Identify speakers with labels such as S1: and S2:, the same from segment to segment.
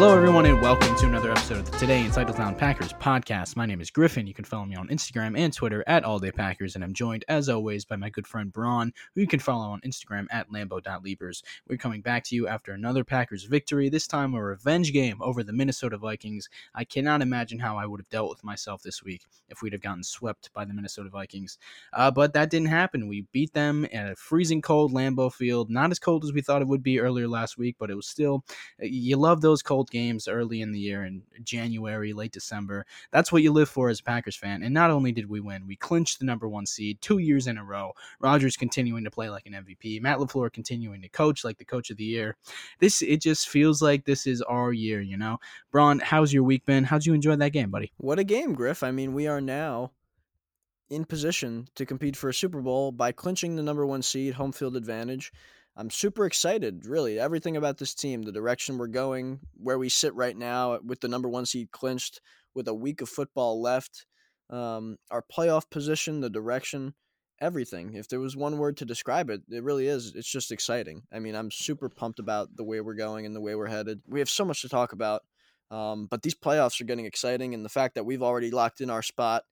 S1: Hello, everyone, and welcome to another episode of the Today in Titletown Packers podcast. My name is Griffin. You can follow me on Instagram and Twitter at AllDayPackers, and I'm joined, as always, by my good friend Braun, who you can follow on Instagram at Lambo.Leapers. We're coming back to you after another Packers victory, this time a revenge game over the Minnesota Vikings. I cannot imagine how I would have dealt with myself this week if we'd have gotten swept by the Minnesota Vikings. Uh, but that didn't happen. We beat them at a freezing cold Lambeau Field. Not as cold as we thought it would be earlier last week, but it was still, you love those cold games early in the year in January, late December. That's what you live for as a Packers fan. And not only did we win, we clinched the number one seed two years in a row. Rodgers continuing to play like an MVP. Matt LaFleur continuing to coach like the coach of the year. This it just feels like this is our year, you know. Braun, how's your week been? How'd you enjoy that game, buddy?
S2: What a game, Griff. I mean, we are now in position to compete for a Super Bowl by clinching the number one seed, home field advantage. I'm super excited, really. Everything about this team, the direction we're going, where we sit right now with the number one seed clinched, with a week of football left, um, our playoff position, the direction, everything. If there was one word to describe it, it really is. It's just exciting. I mean, I'm super pumped about the way we're going and the way we're headed. We have so much to talk about, um, but these playoffs are getting exciting, and the fact that we've already locked in our spot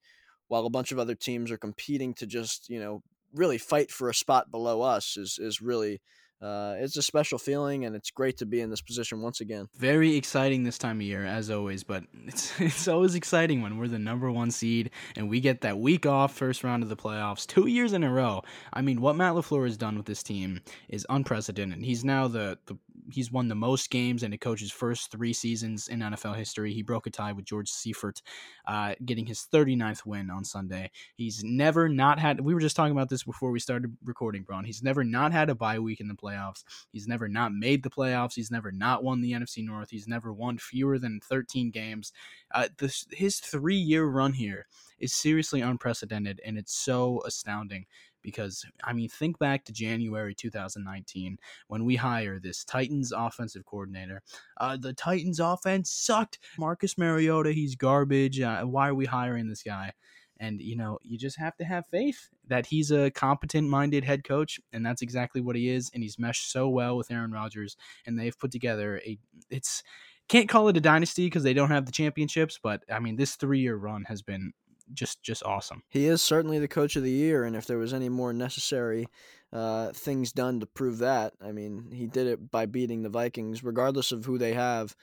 S2: while a bunch of other teams are competing to just, you know, really fight for a spot below us is is really uh, it's a special feeling and it's great to be in this position once again.
S1: Very exciting this time of year, as always, but it's it's always exciting when we're the number one seed and we get that week off first round of the playoffs two years in a row. I mean, what Matt LaFleur has done with this team is unprecedented. He's now the, the he's won the most games in a coach's first three seasons in NFL history. He broke a tie with George Seifert, uh, getting his 39th win on Sunday. He's never not had. We were just talking about this before we started recording, Braun. He's never not had a bye week in the playoffs. He's never not made the playoffs. He's never not won the NFC North. He's never won fewer than 13 games. Uh, this his three year run here is seriously unprecedented, and it's so astounding because I mean, think back to January 2019 when we hire this Titans offensive coordinator. Uh, the Titans offense sucked. Marcus Mariota, he's garbage. Uh, why are we hiring this guy? And you know, you just have to have faith that he's a competent-minded head coach, and that's exactly what he is. And he's meshed so well with Aaron Rodgers, and they've put together a. It's can't call it a dynasty because they don't have the championships, but I mean, this three-year run has been just just awesome.
S2: He is certainly the coach of the year, and if there was any more necessary uh, things done to prove that, I mean, he did it by beating the Vikings, regardless of who they have.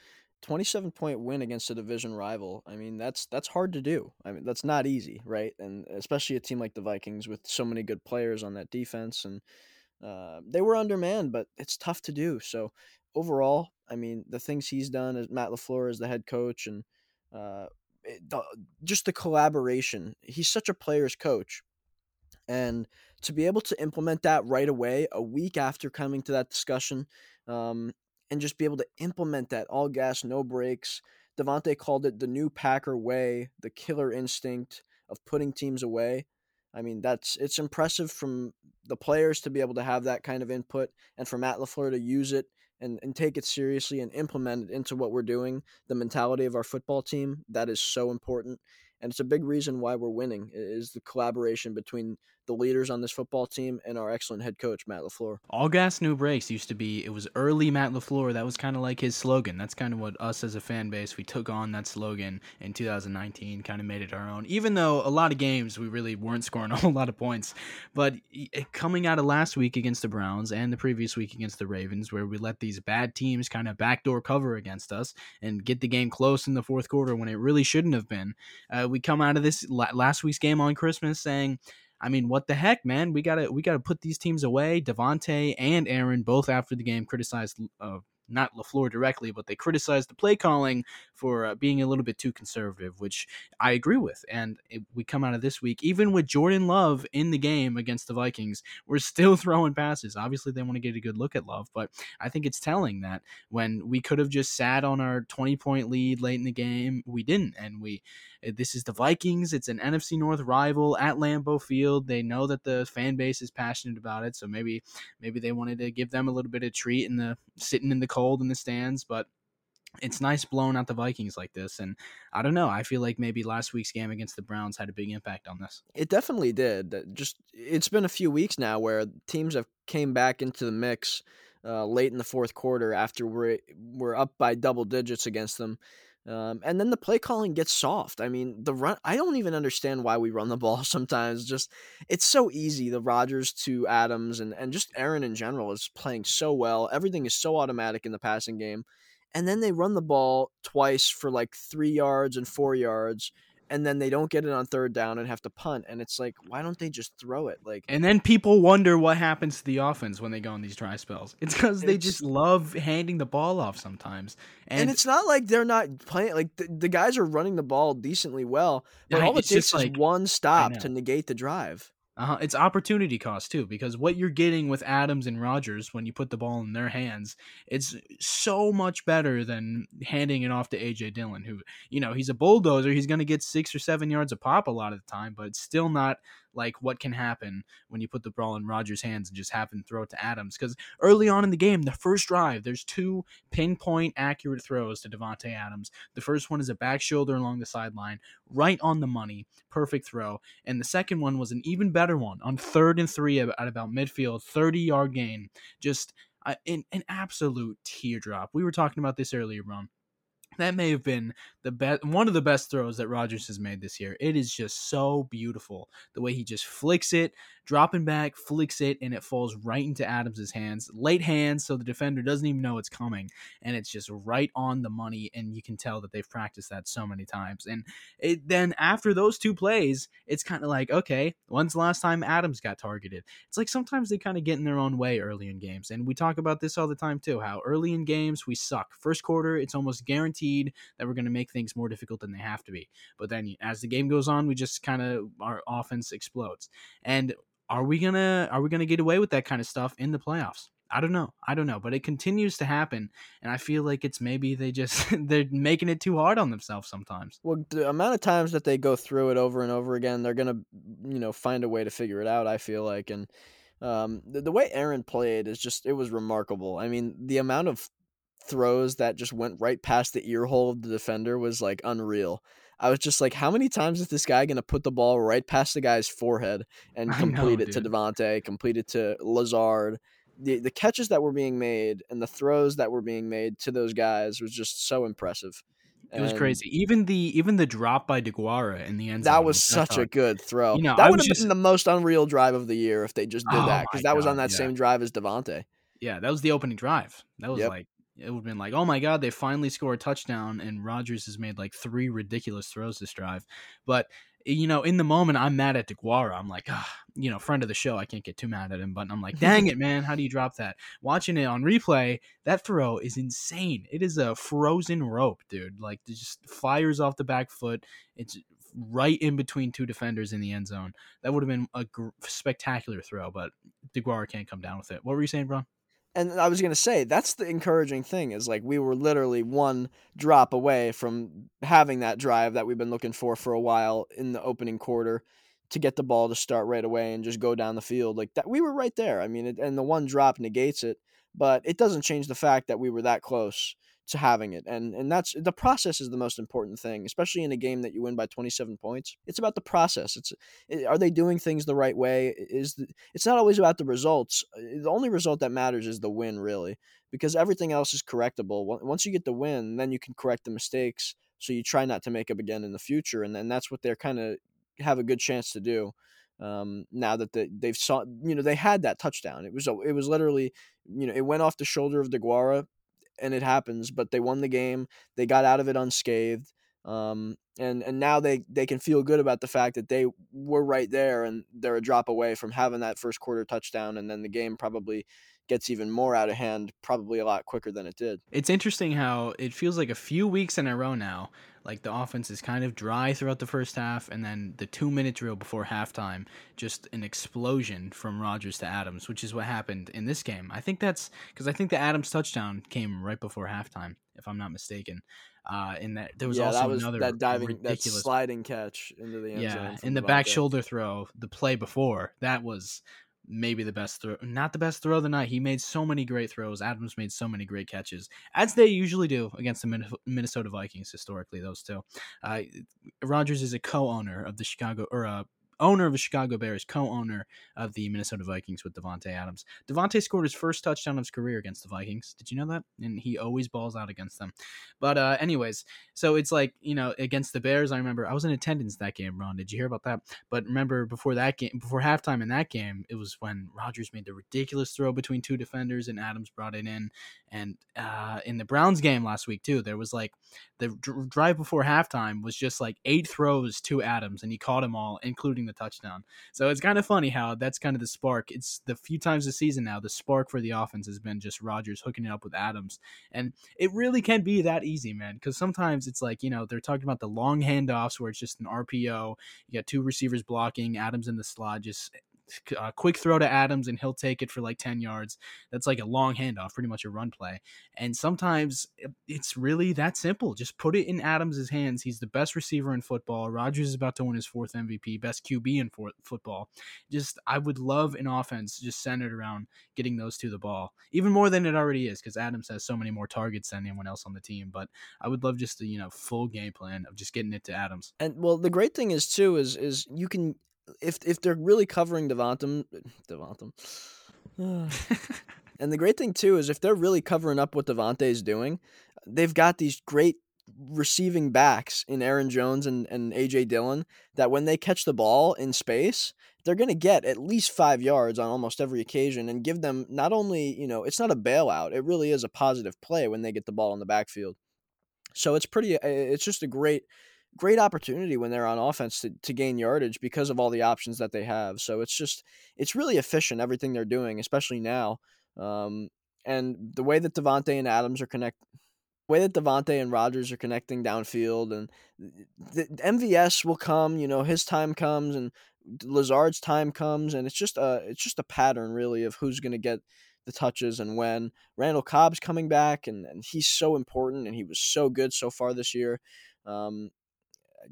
S2: 27 point win against a division rival. I mean, that's that's hard to do. I mean, that's not easy, right? And especially a team like the Vikings with so many good players on that defense and uh, they were undermanned, but it's tough to do. So overall, I mean, the things he's done as Matt LaFleur as the head coach and uh, the, just the collaboration. He's such a player's coach. And to be able to implement that right away, a week after coming to that discussion, um, and just be able to implement that all gas, no brakes. Davante called it the new Packer way, the killer instinct of putting teams away. I mean, that's it's impressive from the players to be able to have that kind of input and for Matt LaFleur to use it and, and take it seriously and implement it into what we're doing, the mentality of our football team, that is so important. And it's a big reason why we're winning is the collaboration between the leaders on this football team and our excellent head coach Matt LaFleur.
S1: All gas, no brakes used to be. It was early Matt LaFleur. That was kind of like his slogan. That's kind of what us as a fan base we took on that slogan in 2019. Kind of made it our own. Even though a lot of games we really weren't scoring a whole lot of points, but coming out of last week against the Browns and the previous week against the Ravens, where we let these bad teams kind of backdoor cover against us and get the game close in the fourth quarter when it really shouldn't have been. Uh, we come out of this last week's game on Christmas saying I mean, what the heck, man? We gotta we gotta put these teams away. Davante and Aaron both after the game criticized uh, not LaFleur directly, but they criticized the play calling for uh, being a little bit too conservative, which I agree with. And it, we come out of this week, even with Jordan Love in the game against the Vikings, we're still throwing passes. Obviously, they want to get a good look at Love, but I think it's telling that when we could have just sat on our 20 point lead late in the game, we didn't. And we, this is the Vikings. It's an NFC North rival at Lambeau Field. They know that the fan base is passionate about it, so maybe maybe they wanted to give them a little bit of treat in the sitting in the cold in the stands, but it's nice blowing out the Vikings like this. And I don't know. I feel like maybe last week's game against the Browns had a big impact on this.
S2: It definitely did. Just it's been a few weeks now where teams have came back into the mix uh, late in the fourth quarter after we're we're up by double digits against them. Um, and then the play calling gets soft. I mean, the run. I don't even understand why we run the ball sometimes. Just it's so easy. The Rodgers to Adams and and just Aaron in general is playing so well. Everything is so automatic in the passing game, and then they run the ball twice for like three yards and four yards, and then they don't get it on third down and have to punt. And it's like, why don't they just throw it? Like,
S1: and then people wonder what happens to the offense when they go on these dry spells. It's because they just love handing the ball off sometimes.
S2: And, and it's not like they're not playing. Like the, the guys are running the ball decently well, but all it takes is one stop to negate the drive.
S1: Uh-huh. It's opportunity cost too, because what you're getting with Adams and Rodgers when you put the ball in their hands, it's so much better than handing it off to AJ Dillon, who you know he's a bulldozer. He's going to get six or seven yards a pop a lot of the time, but it's still not like what can happen when you put the ball in Rodgers' hands and just have him throw it to Adams. Because early on in the game, the first drive, there's two pinpoint accurate throws to Davante Adams. The first one is a back shoulder along the sideline, right on the money, perfect throw. And the second one was an even better one on third and three at about midfield, 30 yard gain. Just uh, an, an absolute teardrop. We were talking about this earlier, Braun that may have been the best one of the best throws that Rodgers has made this year. It is just so beautiful the way he just flicks it, dropping back, flicks it, and it falls right into Adams's hands. Late hands, so the defender doesn't even know it's coming, and it's just right on the money. And you can tell that they've practiced that so many times. And it, then after those two plays, it's kind of like, okay, when's the last time Adams got targeted? It's like sometimes they kind of get in their own way early in games, and we talk about this all the time too. How early in games we suck. First quarter, it's almost guaranteed that we're going to make things more difficult than they have to be. But then as the game goes on, we just kind of our offense explodes. And are we gonna are we gonna get away with that kind of stuff in the playoffs? I don't know. I don't know, but it continues to happen, and I feel like it's maybe they just they're making it too hard on themselves sometimes.
S2: Well, the amount of times that they go through it over and over again, they're gonna you know find a way to figure it out. I feel like, and um, the, the way Aaron played is just it was remarkable. I mean, the amount of throws that just went right past the ear hole of the defender was like unreal. I was just like, how many times is this guy going to put the ball right past the guy's forehead and complete know, it dude. to Davante, complete it to Lazard? The, the catches that were being made and the throws that were being made to those guys was just so impressive.
S1: It was crazy. Even the even the drop by Deguara in the end
S2: zone. That was such a good throw. You know, that would have just... been the most unreal drive of the year if they just did oh that because that God, was on that yeah. same drive as Davante.
S1: Yeah, that was the opening drive. That was yep. like it would have been like, oh my god, they finally score a touchdown, and Rodgers has made like three ridiculous throws this drive. But you know, in the moment, I'm mad at Deguara. I'm like, ah, you know, friend of the show, I can't get too mad at him, but I'm like, dang it, man, how do you drop that? Watching it on replay, that throw is insane. It is a frozen rope, dude. Like, it just fires off the back foot. It's right in between two defenders in the end zone. That would have been a gr- spectacular throw, but Deguara can't come down with it. What were you saying, Braun?
S2: And I was gonna say that's the encouraging thing is like we were literally one drop away from having that drive that we've been looking for for a while in the opening quarter to get the ball to start right away and just go down the field like that. We were right there. I mean, it, and the one drop negates it, but it doesn't change the fact that we were that close to having it. And and that's the process is the most important thing, especially in a game that you win by 27 points. It's about the process. It's it, are they doing things the right way? Is the, it's not always about the results. The only result that matters is the win, really, because everything else is correctable. Once you get the win, then you can correct the mistakes. So you try not to make up again in the future, and then that's what they're kind of have a good chance to do. Um, now that they, they've saw, you know, they had that touchdown. It was it was literally, you know, it went off the shoulder of Deguara and it happens. But they won the game. They got out of it unscathed. Um, and and now they they can feel good about the fact that they were right there and they're a drop away from having that first quarter touchdown, and then the game probably gets even more out of hand, probably a lot quicker than it did.
S1: It's interesting how it feels like a few weeks in a row now, like the offense is kind of dry throughout the first half, and then the two minute drill before halftime, just an explosion from Rodgers to Adams, which is what happened in this game. I think that's because I think the Adams touchdown came right before halftime, if I'm not mistaken. Uh, in that there was yeah, also that was another that diving, ridiculous that
S2: sliding catch into the end yeah, zone.
S1: in the back shoulder throw, the play before that was maybe the best throw, not the best throw of the night. He made so many great throws. Adams made so many great catches, as they usually do against the Minnesota Vikings historically. Those two. Uh, Rodgers is a co-owner of the Chicago or uh, owner of the Chicago Bears, co-owner of the Minnesota Vikings with Davante Adams. Davante scored his first touchdown of his career against the Vikings. Did you know that? And he always balls out against them. But uh, anyways, so it's like you know against the Bears. I remember I was in attendance that game. Braun, did you hear about that? But remember before that game, before halftime in that game, it was when Rodgers made the ridiculous throw between two defenders and Adams brought it in. And uh, in the Browns game last week too, there was like the drive before halftime was just like eight throws to Adams, and he caught them all, including the touchdown. So it's kind of funny how that's kind of the spark. It's the few times this season now, the spark for the offense has been just Rodgers hooking it up with Adams, and it really can be that easy, man. Because sometimes it's like you know they're talking about the long handoffs where it's just an RPO, you got two receivers blocking, Adams in the slot, just a uh, quick throw to Adams and he'll take it for like 10 yards. That's like a long handoff, pretty much a run play. And sometimes it's really that simple. Just put it in Adams' hands. He's the best receiver in football. Rodgers is about to win his fourth MVP, best QB in for- football. Just, I would love an offense just centered around getting those two the ball, even more than it already is, because Adams has so many more targets than anyone else on the team. But I would love just the, you know, full game plan of just getting it to Adams.
S2: And well, the great thing is too is is you can if if they're really covering Devontum, Devontum. and the great thing too is if they're really covering up what Davante is doing, they've got these great receiving backs in Aaron Jones and, and AJ Dillon that when they catch the ball in space, they're going to get at least five yards on almost every occasion and give them not only, you know, it's not a bailout, it really is a positive play when they get the ball in the backfield. So it's pretty, it's just a great great opportunity when they're on offense to, to gain yardage because of all the options that they have. So it's just it's really efficient everything they're doing, especially now. Um, and the way that Davante and Adams are connect, way that Davante and Rodgers are connecting downfield, and the, the MVS will come. You know, his time comes, and Lazard's time comes, and it's just a it's just a pattern really of who's going to get the touches and when. Randall Cobb's coming back, and, and he's so important, and he was so good so far this year. Um,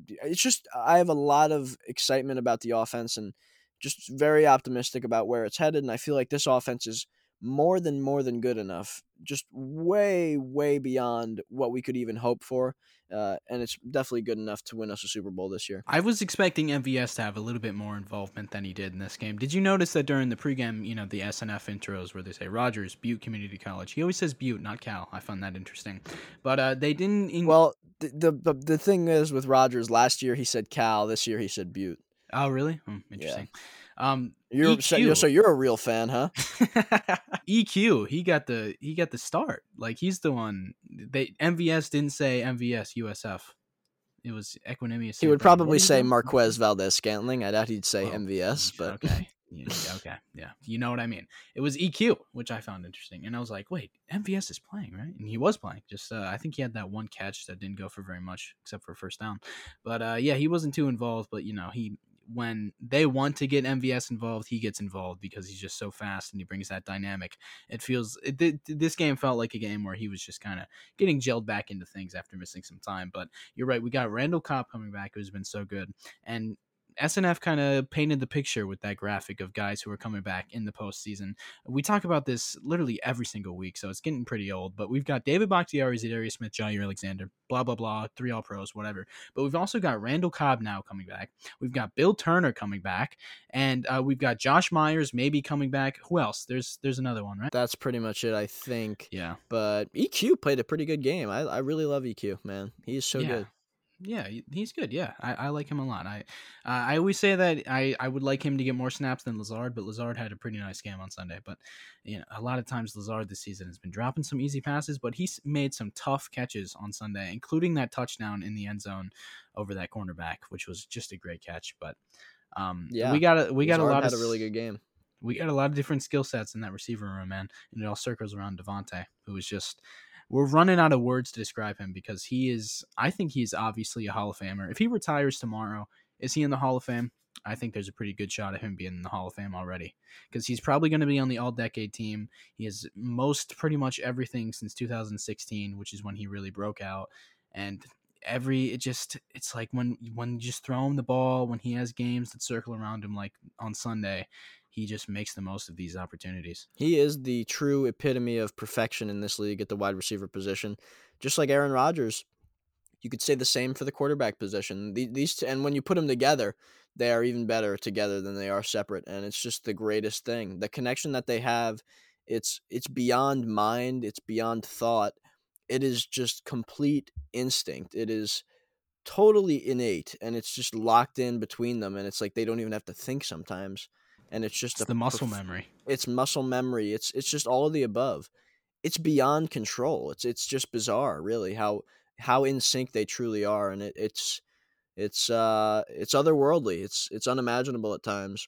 S2: it's just I have a lot of excitement about the offense and just very optimistic about where it's headed. And I feel like this offense is more than more than good enough, just way way beyond what we could even hope for. Uh, and it's definitely good enough to win us a Super Bowl this year.
S1: I was expecting MVS to have a little bit more involvement than he did in this game. Did you notice that during the pregame, you know, the SNF intros where they say Rodgers, Butte Community College, he always says Butte, not Cal. I found that interesting, but uh, they didn't. In-
S2: well, the, the the thing is with rodgers last year he said Cal, this year he said Butte.
S1: Oh, really? Hmm, interesting. Yeah. Um,
S2: you're EQ. So, you're a real fan, huh?
S1: EQ, he got the he got the start. Like he's the one. They MVS didn't say MVS USF. It was Equanimeous.
S2: He would probably say Marquez Valdes Scantling. I doubt he'd say well, MVS, but
S1: okay. Yeah, okay, yeah, you know what I mean. It was EQ, which I found interesting, and I was like, "Wait, MVS is playing, right?" And he was playing. Just, uh, I think he had that one catch that didn't go for very much, except for first down. But uh, yeah, he wasn't too involved. But you know, he when they want to get MVS involved, he gets involved because he's just so fast and he brings that dynamic. It feels it, this game felt like a game where he was just kind of getting gelled back into things after missing some time. But you're right, we got Randall Cobb coming back, who's been so good, and SNF kind of painted the picture with that graphic of guys who are coming back in the postseason. We talk about this literally every single week, so it's getting pretty old. But we've got David Bakhtiari, Za'Darius Smith, Jaire Alexander, blah blah blah, three All Pros, whatever. But we've also got Randall Cobb now coming back. We've got Bill Turner coming back, and uh, we've got Josh Myers maybe coming back. Who else? There's there's another one, right?
S2: That's pretty much it, I think.
S1: Yeah.
S2: But EQ played a pretty good game. I I really love EQ, man. He's so yeah. good.
S1: Yeah, he's good. Yeah, I, I like him a lot. I uh, I always say that I, I would like him to get more snaps than Lazard, but Lazard had a pretty nice game on Sunday. But you know, a lot of times Lazard this season has been dropping some easy passes, but he's made some tough catches on Sunday, including that touchdown in the end zone over that cornerback, which was just a great catch. But um, yeah, we got a we got
S2: Lazard
S1: a lot
S2: had
S1: of
S2: a really good game.
S1: We got a lot of different skill sets in that receiver room, man, and it all circles around Davante, who is just we're running out of words to describe him because he is I think he's obviously a Hall of Famer. If he retires tomorrow, is he in the Hall of Fame? I think there's a pretty good shot of him being in the Hall of Fame already because he's probably going to be on the all decade team. He has most pretty much everything since 2016, which is when he really broke out. And every it just it's like when when you just throw him the ball when he has games that circle around him like on Sunday, he just makes the most of these opportunities.
S2: He is the true epitome of perfection in this league at the wide receiver position. Just like Aaron Rodgers You could say the same for the quarterback position. These two, and when you put them together, they are even better together than they are separate, and it's just the greatest thing. The connection that they have, it's it's beyond mind, it's beyond thought. It is just complete instinct. It is totally innate, and it's just locked in between them, and it's like they don't even have to think sometimes, and it's just
S1: it's the muscle perf- memory.
S2: It's muscle memory. It's it's just all of the above. It's beyond control. It's it's just bizarre, really, how how in sync they truly are, and it, it's it's uh it's otherworldly. It's it's unimaginable at times.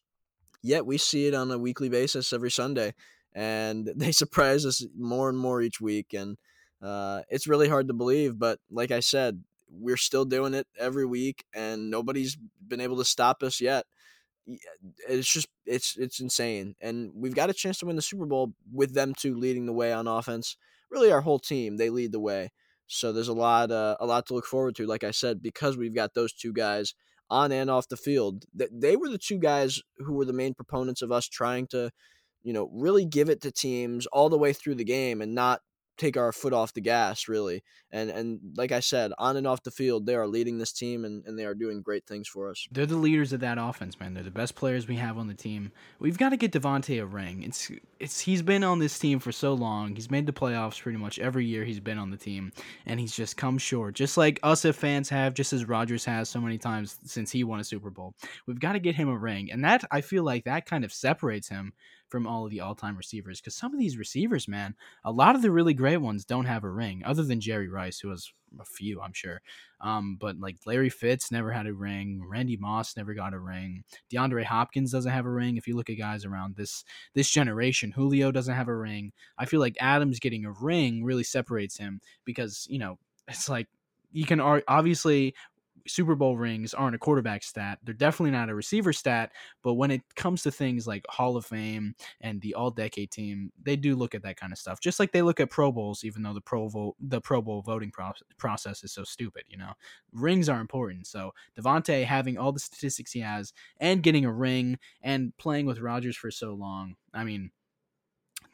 S2: Yet we see it on a weekly basis every Sunday, and they surprise us more and more each week. And uh, it's really hard to believe, but like I said, we're still doing it every week, and nobody's been able to stop us yet. It's just it's it's insane, and we've got a chance to win the Super Bowl with them two leading the way on offense. Really, our whole team they lead the way. So there's a lot, uh, a lot to look forward to. Like I said, because we've got those two guys on and off the field. They were the two guys who were the main proponents of us trying to, you know, really give it to teams all the way through the game and not take our foot off the gas really and and like i said on and off the field they are leading this team and, and they are doing great things for us.
S1: They're the leaders of that offense man. They're the best players we have on the team. We've got to get Davante a ring. It's it's he's been on this team for so long. He's made the playoffs pretty much every year he's been on the team and he's just come short just like us if fans have just as rodgers has so many times since he won a super bowl. We've got to get him a ring and that i feel like that kind of separates him from all of the all-time receivers because some of these receivers, man, a lot of the really great ones don't have a ring, other than Jerry Rice, who has a few, I'm sure. Um, but like Larry Fitz never had a ring, Randy Moss never got a ring, DeAndre Hopkins doesn't have a ring. If you look at guys around this this generation, Julio doesn't have a ring. I feel like Adams getting a ring really separates him because you know it's like you can obviously Super Bowl rings aren't a quarterback stat. They're definitely not a receiver stat. But when it comes to things like Hall of Fame and the All Decade Team, they do look at that kind of stuff. Just like they look at Pro Bowls, even though the Pro Bowl the Pro Bowl voting pro- process is so stupid. You know, rings are important. So Davante having all the statistics he has and getting a ring and playing with Rodgers for so long, I mean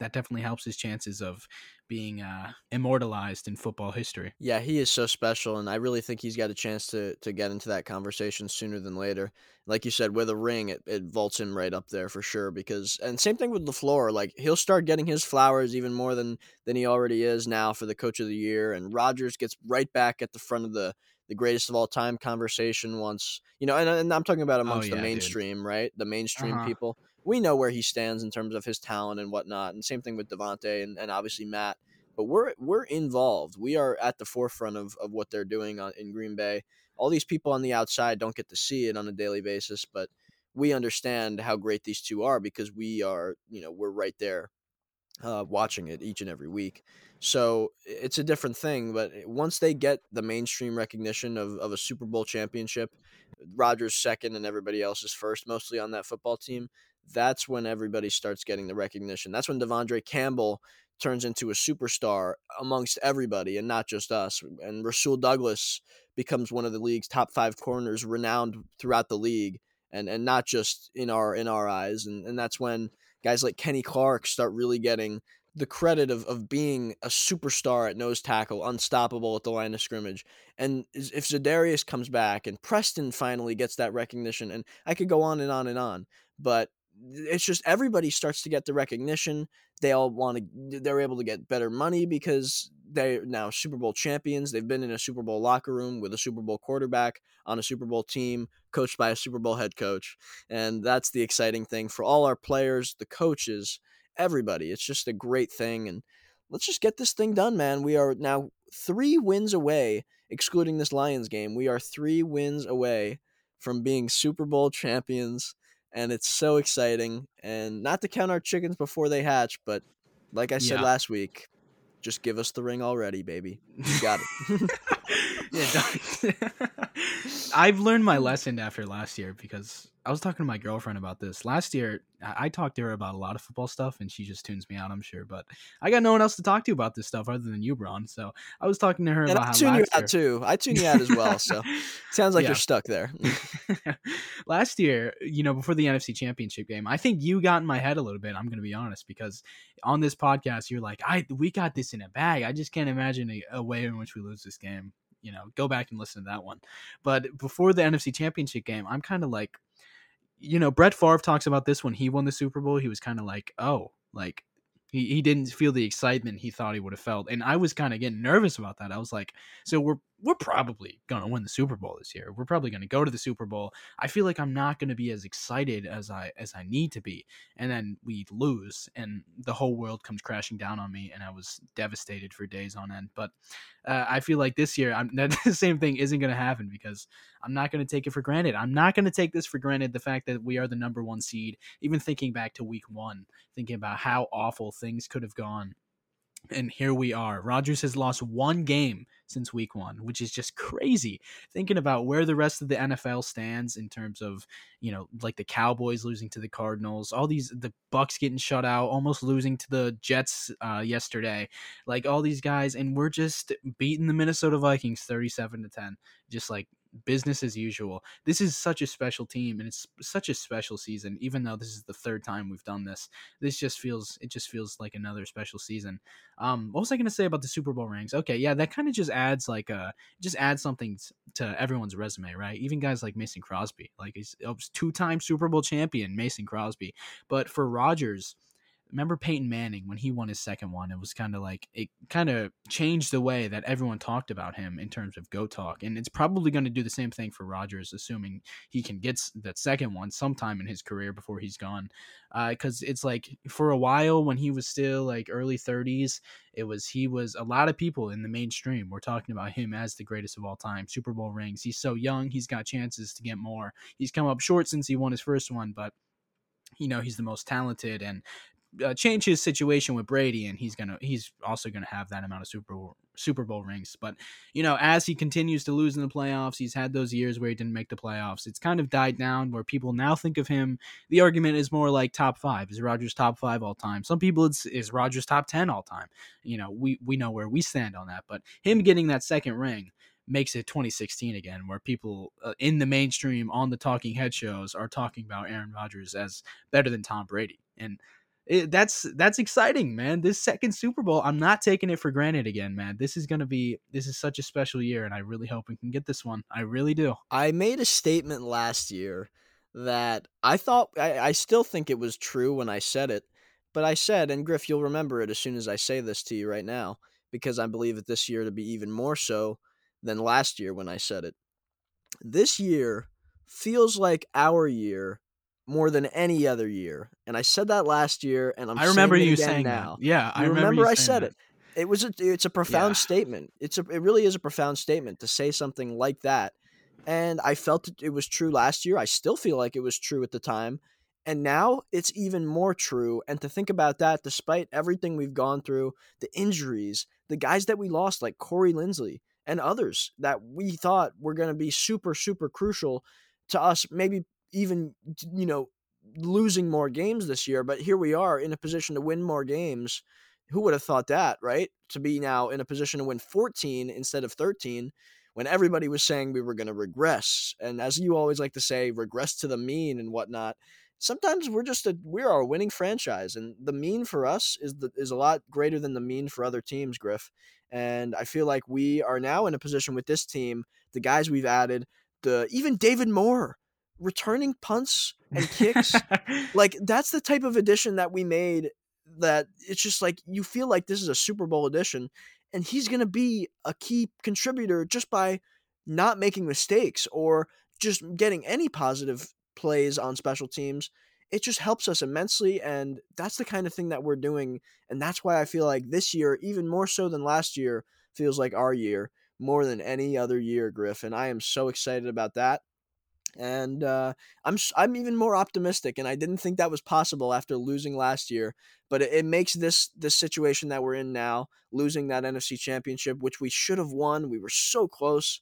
S1: that definitely helps his chances of being uh, immortalized in football history.
S2: Yeah, he is so special, and I really think he's got a chance to to get into that conversation sooner than later. Like you said, with a ring, it, it vaults him right up there for sure. Because and same thing with LaFleur, like he'll start getting his flowers even more than than he already is now for the Coach of the Year, and Rodgers gets right back at the front of the the greatest of all time conversation once you know and, and i'm talking about oh, amongst oh, yeah, the mainstream dude. right the mainstream uh-huh. people we know where he stands in terms of his talent and whatnot. And same thing with Davante and, and obviously Matt. But we're we're involved. We are at the forefront of, of what they're doing on, in Green Bay. All these people on the outside don't get to see it on a daily basis, but we understand how great these two are because we are, you know, we're right there uh, watching it each and every week. So it's a different thing. But once they get the mainstream recognition of, of a Super Bowl championship, Rodgers second and everybody else is first, mostly on that football team, that's when everybody starts getting the recognition. That's when De'Vondre Campbell turns into a superstar amongst everybody and not just us. And Rasul Douglas becomes one of the league's top five corners, renowned throughout the league, and and not just in our in our eyes. And and that's when guys like Kenny Clark start really getting the credit of, of being a superstar at nose tackle, unstoppable at the line of scrimmage. And if Za'Darius comes back and Preston finally gets that recognition, and I could go on and on and on, but it's just everybody starts to get the recognition. They all want to. They're able to get better money because they're now Super Bowl champions. They've been in a Super Bowl locker room with a Super Bowl quarterback on a Super Bowl team, coached by a Super Bowl head coach, and that's the exciting thing for all our players, the coaches, everybody. It's just a great thing, and let's just get this thing done, man. We are now three wins away, excluding this Lions game. We are three wins away from being Super Bowl champions and it's so exciting. And not to count our chickens before they hatch, but like I said yeah. last week, just give us the ring already, baby. You got it.
S1: yeah, I've learned my lesson after last year because I was talking to my girlfriend about this last year. I talked to her about a lot of football stuff, and she just tunes me out. I'm sure, but I got no one else to talk to about this stuff other than you, Braun. So I was talking to her and about I
S2: tune
S1: you
S2: out too. I tune you out as well. So sounds like yeah. you're stuck there.
S1: last year, you know, before the NFC Championship game, I think you got in my head a little bit. I'm going to be honest because on this podcast, you're like, "I we got this in a bag. I just can't imagine a, a way in which we lose this game." You know, go back and listen to that one. But before the NFC Championship game, I'm kind of like, you know, Brett Favre talks about this when he won the Super Bowl. He was kind of like, oh, like he, he didn't feel the excitement he thought he would have felt. And I was kind of getting nervous about that. I was like, so we're we're probably going to win the Super Bowl this year. We're probably going to go to the Super Bowl. I feel like I'm not going to be as excited as I as I need to be. And then we lose and the whole world comes crashing down on me and I was devastated for days on end. But uh, I feel like this year I'm that the same thing isn't going to happen because I'm not going to take it for granted. I'm not going to take this for granted the fact that we are the number 1 seed. Even thinking back to week 1, thinking about how awful things could have gone and here we are. Rodgers has lost one game since week one, which is just crazy. Thinking about where the rest of the NFL stands in terms of, you know, like the Cowboys losing to the Cardinals, all these, the Bucs getting shut out, almost losing to the Jets uh, yesterday, like all these guys, and we're just beating the Minnesota Vikings 37 to 10. Just like business as usual. This is such a special team and it's such a special season even though this is the third time we've done this. This just feels it just feels like another special season. Um what was I going to say about the Super Bowl rings? Okay, yeah, that kind of just adds like a just adds something to everyone's resume, right? Even guys like Mason Crosby, like he's two-time Super Bowl champion Mason Crosby. But for Rodgers, remember Peyton Manning when he won his second one? It was kind of like it kind of changed the way that everyone talked about him in terms of go talk, and it's probably going to do the same thing for Rodgers, assuming he can get that second one sometime in his career before he's gone. Because uh, it's like for a while when he was still like early 30s, it was he was a lot of people in the mainstream were talking about him as the greatest of all time. Super Bowl rings. He's so young, he's got chances to get more. He's come up short since he won his first one, but you know he's the most talented and uh, change his situation with Brady, and he's gonna he's also gonna have that amount of Super Bowl, Super Bowl rings. But you know, as he continues to lose in the playoffs, he's had those years where he didn't make the playoffs. It's kind of died down where people now think of him. The argument is more like top five. Is Rodgers top five all time? Some people it's is Rodgers top ten all time. You know, we we know where we stand on that. But him getting that second ring makes it 2016 again, where people uh, in the mainstream on the talking head shows are talking about Aaron Rodgers as better than Tom Brady. And it, that's that's exciting, man. This second Super Bowl, I'm not taking it for granted again, man. This is gonna be this is such a special year, and I really hope we can get this one. I really do.
S2: I made a statement last year that I thought I, I still think it was true when I said it, but I said, and Griff, you'll remember it as soon as I say this to you right now, because I believe it this year to be even more so than last year when I said it. This year feels like our year more than any other year. And I said that last year, and I'm I remember you saying now.
S1: That. Yeah,
S2: I
S1: remember,
S2: remember
S1: I
S2: said
S1: that.
S2: it. It was a, it's a profound yeah. statement. It's a it really is a profound statement to say something like that. And I felt it, was true last year. I still feel like it was true at the time. And now it's even more true. And to think about that, despite everything we've gone through, the injuries, the guys that we lost, like Corey Linsley and others that we thought were going to be super, super crucial to us, maybe even, you know, losing more games this year, but here we are in a position to win more games. Who would have thought that, right? To be now in a position to win 14 instead of 13 when everybody was saying we were going to regress. And as you always like to say, regress to the mean and whatnot. Sometimes we're just a we're a winning franchise, and the mean for us is the is a lot greater than the mean for other teams, Griff. And I feel like we are now in a position with this team, the guys we've added, the even David Moore returning punts and kicks. like that's the type of addition that we made that it's just like you feel like this is a Super Bowl edition and he's going to be a key contributor just by not making mistakes or just getting any positive plays on special teams. It just helps us immensely and that's the kind of thing that we're doing and that's why I feel like this year even more so than last year feels like our year more than any other year, Griff, and I am so excited about that and uh, I'm I'm even more optimistic, and I didn't think that was possible after losing last year. But it, it, makes this this situation that we're in now, losing that NFC Championship, which we should have won, we were so close.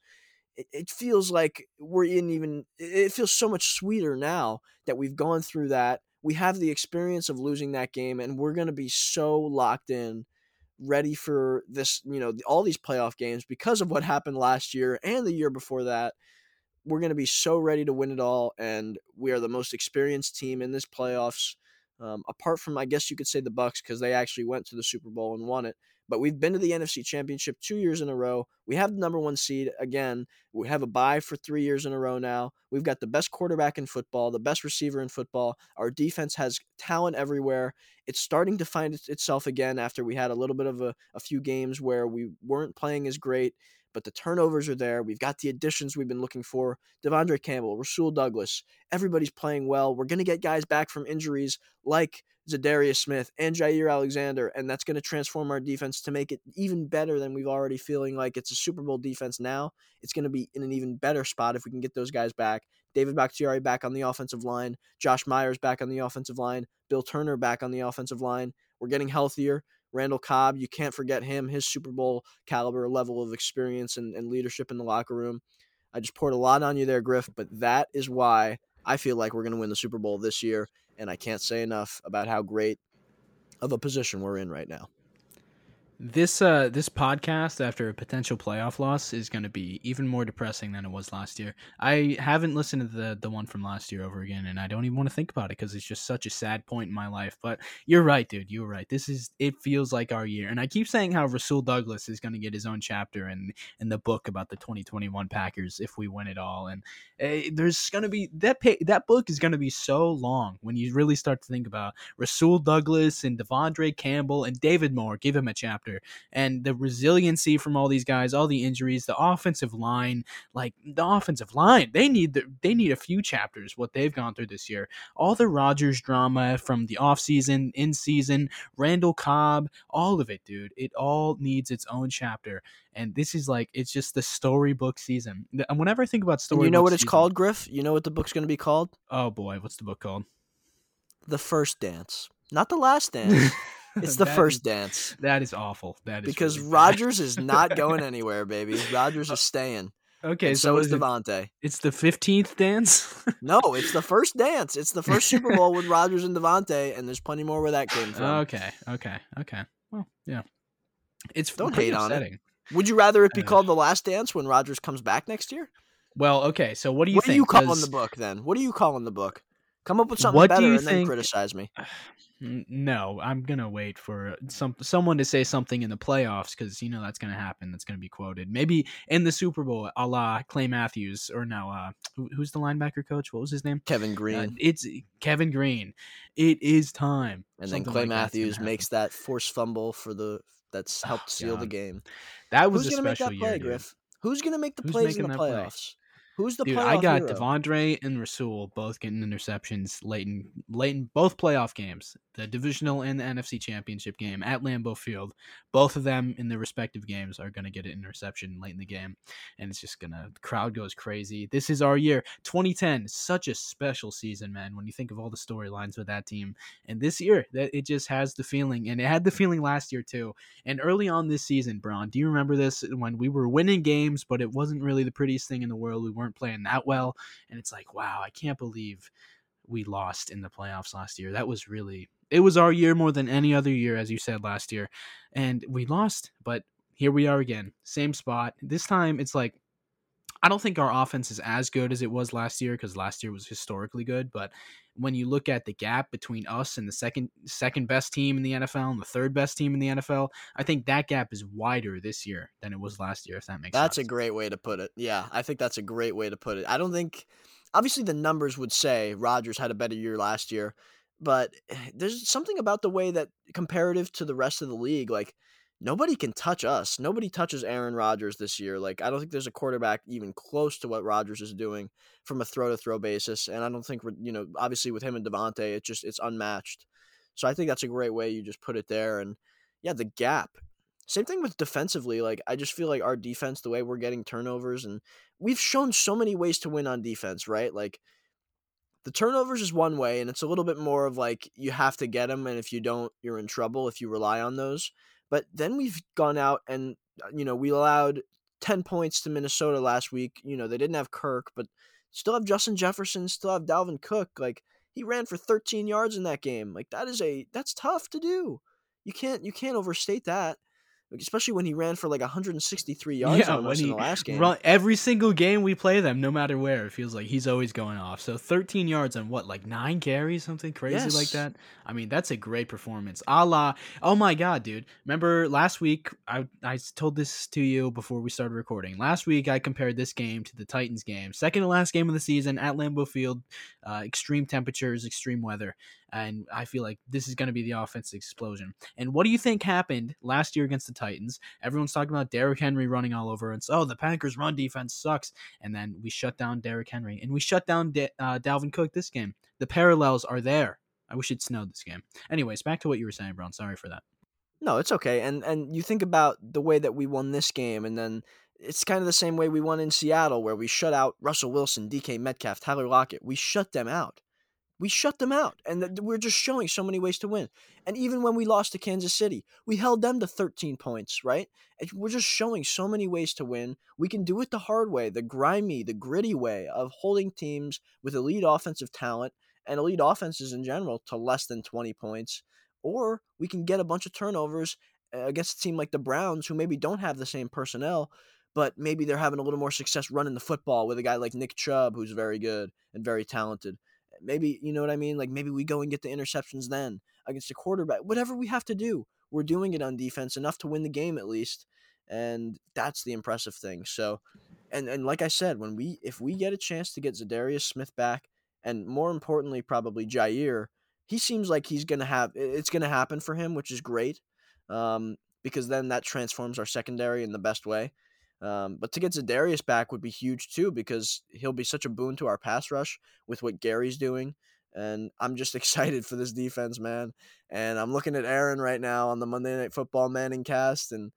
S2: It, it feels like we're in even. It feels so much sweeter now that we've gone through that. We have the experience of losing that game, and we're going to be so locked in ready for this you know all these playoff games because of what happened last year and the year before that we're going to be so ready to win it all, and we are the most experienced team in this playoffs. Um, apart from, I guess you could say the Bucs because they actually went to the Super Bowl and won it. but we've been to the NFC Championship two years in a row. We have the number one seed again. We have a bye for three years in a row now. We've got the best quarterback in football, the best receiver in football. Our defense has talent everywhere. It's starting to find itself again after we had a little bit of a, a few games where we weren't playing as great but the turnovers are there. We've got the additions we've been looking for. De'Vondre Campbell, Rasul Douglas. Everybody's playing well. We're going to get guys back from injuries like Za'Darius Smith and Jaire Alexander, and that's going to transform our defense to make it even better than we've already feeling like it's a Super Bowl defense now. It's going to be in an even better spot if we can get those guys back. David Bakhtiari back on the offensive line, Josh Myers back on the offensive line, Bill Turner back on the offensive line. We're getting healthier. Randall Cobb, you can't forget him, his Super Bowl caliber level of experience and, and leadership in the locker room. I just poured a lot on you there, Griff, but that is why I feel like we're going to win the Super Bowl this year. And I can't say enough about how great of a position we're in right now.
S1: This uh this podcast after a potential playoff loss is going to be even more depressing than it was last year. I haven't listened to the the one from last year over again and I don't even want to think about it cuz it's just such a sad point in my life. But you're right, dude. You're right. This is it feels like our year. And I keep saying how Rasul Douglas is going to get his own chapter in in the book about the 2021 Packers if we win it all and uh, there's going to be that pay, that book is going to be so long when you really start to think about Rasul Douglas and De'Vondre Campbell and David Moore. Give him a chapter and the resiliency from all these guys, all the injuries, the offensive line, like the offensive line, they need the, they need a few chapters what they've gone through this year. All the Rodgers drama from the offseason, in season, Randall Cobb, all of it, dude. It all needs its own chapter. And this is like it's just the storybook season. And whenever I think about story,
S2: you know what it's
S1: season,
S2: called, Griff? You know what the book's going to be called?
S1: Oh boy, what's the book called?
S2: The First Dance, not the Last Dance. It's the first
S1: is,
S2: dance.
S1: That is awful. That is
S2: because
S1: really
S2: Rodgers is not going anywhere, baby. Rodgers is staying.
S1: Okay, so,
S2: so is
S1: it, It's the fifteenth dance.
S2: no, it's the first dance. It's the first Super Bowl with Rodgers and Davante, and there's plenty more where that came from.
S1: Okay, okay, okay. Well, yeah. It's
S2: don't
S1: hate
S2: upsetting.
S1: on it.
S2: Would you rather it be uh, called the Last Dance when Rodgers comes back next year?
S1: Well, okay. So what do you
S2: what
S1: think?
S2: do you call in the book then? What do you call in the book? Come up with something
S1: What do you
S2: and then
S1: think-
S2: criticize me.
S1: No, I'm gonna wait for some someone to say something in the playoffs because you know that's gonna happen. That's gonna be quoted. Maybe in the Super Bowl, a la Clay Matthews or no, uh, who, who's the linebacker coach? What was his name?
S2: Kevin
S1: Uh,
S2: Greene.
S1: it's Kevin Greene. It is time.
S2: and then Clay
S1: like
S2: Matthews makes that forced fumble for the that's
S1: Oh,
S2: helped seal the game.
S1: that was
S2: Who's
S1: a
S2: gonna make
S1: special
S2: that play,
S1: year.
S2: Griff? Who's gonna make the
S1: Who's
S2: plays in the
S1: playoffs? play?
S2: Who's the
S1: Dude, I got
S2: hero?
S1: De'Vondre and Rasul both getting interceptions late in late in both playoff games, the divisional and the NFC Championship game at Lambeau Field. Both of them in their respective games are going to get an interception late in the game, and it's just gonna the crowd goes crazy. This is our year, 2010, such a special season, man. When you think of all the storylines with that team, and this year, that it just has the feeling, and it had the feeling last year too. And early on this season, Braun, do you remember this when we were winning games, but it wasn't really the prettiest thing in the world? We weren't playing that well, and it's like, wow, I can't believe we lost in the playoffs last year. That was really it was our year more than any other year, as you said last year, and we lost, but here we are again, same spot. This time, it's like. I don't think our offense is as good as it was last year because last year was historically good. But when you look at the gap between us and the second second best team in the NFL and the third best team in the NFL, I think that gap is wider this year than it was last year. If that makes sense.
S2: That's
S1: sense.
S2: a great way to put it. Yeah, I think that's a great way to put it. I don't think, obviously, the numbers would say Rodgers had a better year last year, but eh, there's something about the way that comparative to the rest of the league, like nobody can touch us. Nobody touches Aaron Rodgers this year. Like I don't think there's a quarterback even close to what Rodgers is doing from a throw to throw basis, and I don't think you know obviously with him and Davante, it just it's unmatched. So I think that's a great way you just put it there, and yeah, the gap. Same thing with defensively. Like I just feel like our defense, the way we're getting turnovers, and we've shown so many ways to win on defense, right? Like the turnovers is one way, and it's a little bit more of like you have to get them, and if you don't, you're in trouble if you rely on those. But then we've gone out and uh, you know we allowed ten points to Minnesota last week. You know they didn't have Kirk, but still have Justin Jefferson, still have Dalvin Cook. Like he ran for 13 yards in that game. Like that is a that's tough to do. You can't you can't overstate that. Especially when he ran for like 163 yards
S1: Yeah,
S2: on
S1: when
S2: us in the last game.
S1: Run, every single game we play them, no matter where, it feels like he's always going off. So 13 yards on what, like nine carries, something crazy like that. I mean, that's a great performance. A la, oh my god, dude! Remember last week? I I told this to you before we started recording. Last week I compared this game to the Titans game, second to last game of the season at Lambeau Field. Uh, extreme temperatures, extreme weather, and I feel like this is going to be the offensive explosion. And what do you think happened last year against the Titans? Everyone's talking about Derrick Henry running all over us. Oh, the Packers' run defense sucks. And then we shut down Derrick Henry, and we shut down uh, Dalvin Cook this game. The parallels are there. I wish it snowed this game. Anyways, back to what you were saying, Braun. Sorry for that.
S2: No, it's okay. And and you think about the way that we won this game, and then it's kind of the same way we won in Seattle, where we shut out Russell Wilson, DK Metcalf, Tyler Lockett. We shut them out. We shut them out, and we're just showing so many ways to win. And even when we lost to Kansas City, we held them to 13 points, right? And we're just showing so many ways to win. We can do it the hard way, the grimy, the gritty way of holding teams with elite offensive talent and elite offenses in general to less than 20 points or we can get a bunch of turnovers uh, against a team like the Browns, who maybe don't have the same personnel, but maybe they're having a little more success running the football with a guy like Nick Chubb, who's very good and very talented. Maybe, you know what I mean? Like maybe we go and get the interceptions then against a quarterback. Whatever we have to do, we're doing it on defense enough to win the game at least. And that's the impressive thing. So, and, and like I said, when we if we get a chance to get Za'Darius Smith back, and more importantly, probably Jaire, he seems like he's gonna have it's gonna happen for him, which is great, um, because then that transforms our secondary in the best way. Um, but to get Za'Darius back would be huge too, because he'll be such a boon to our pass rush with what Gary's doing. And I'm just excited for this defense, man. And I'm looking at Aaron right now on the Monday Night Football Manning cast, and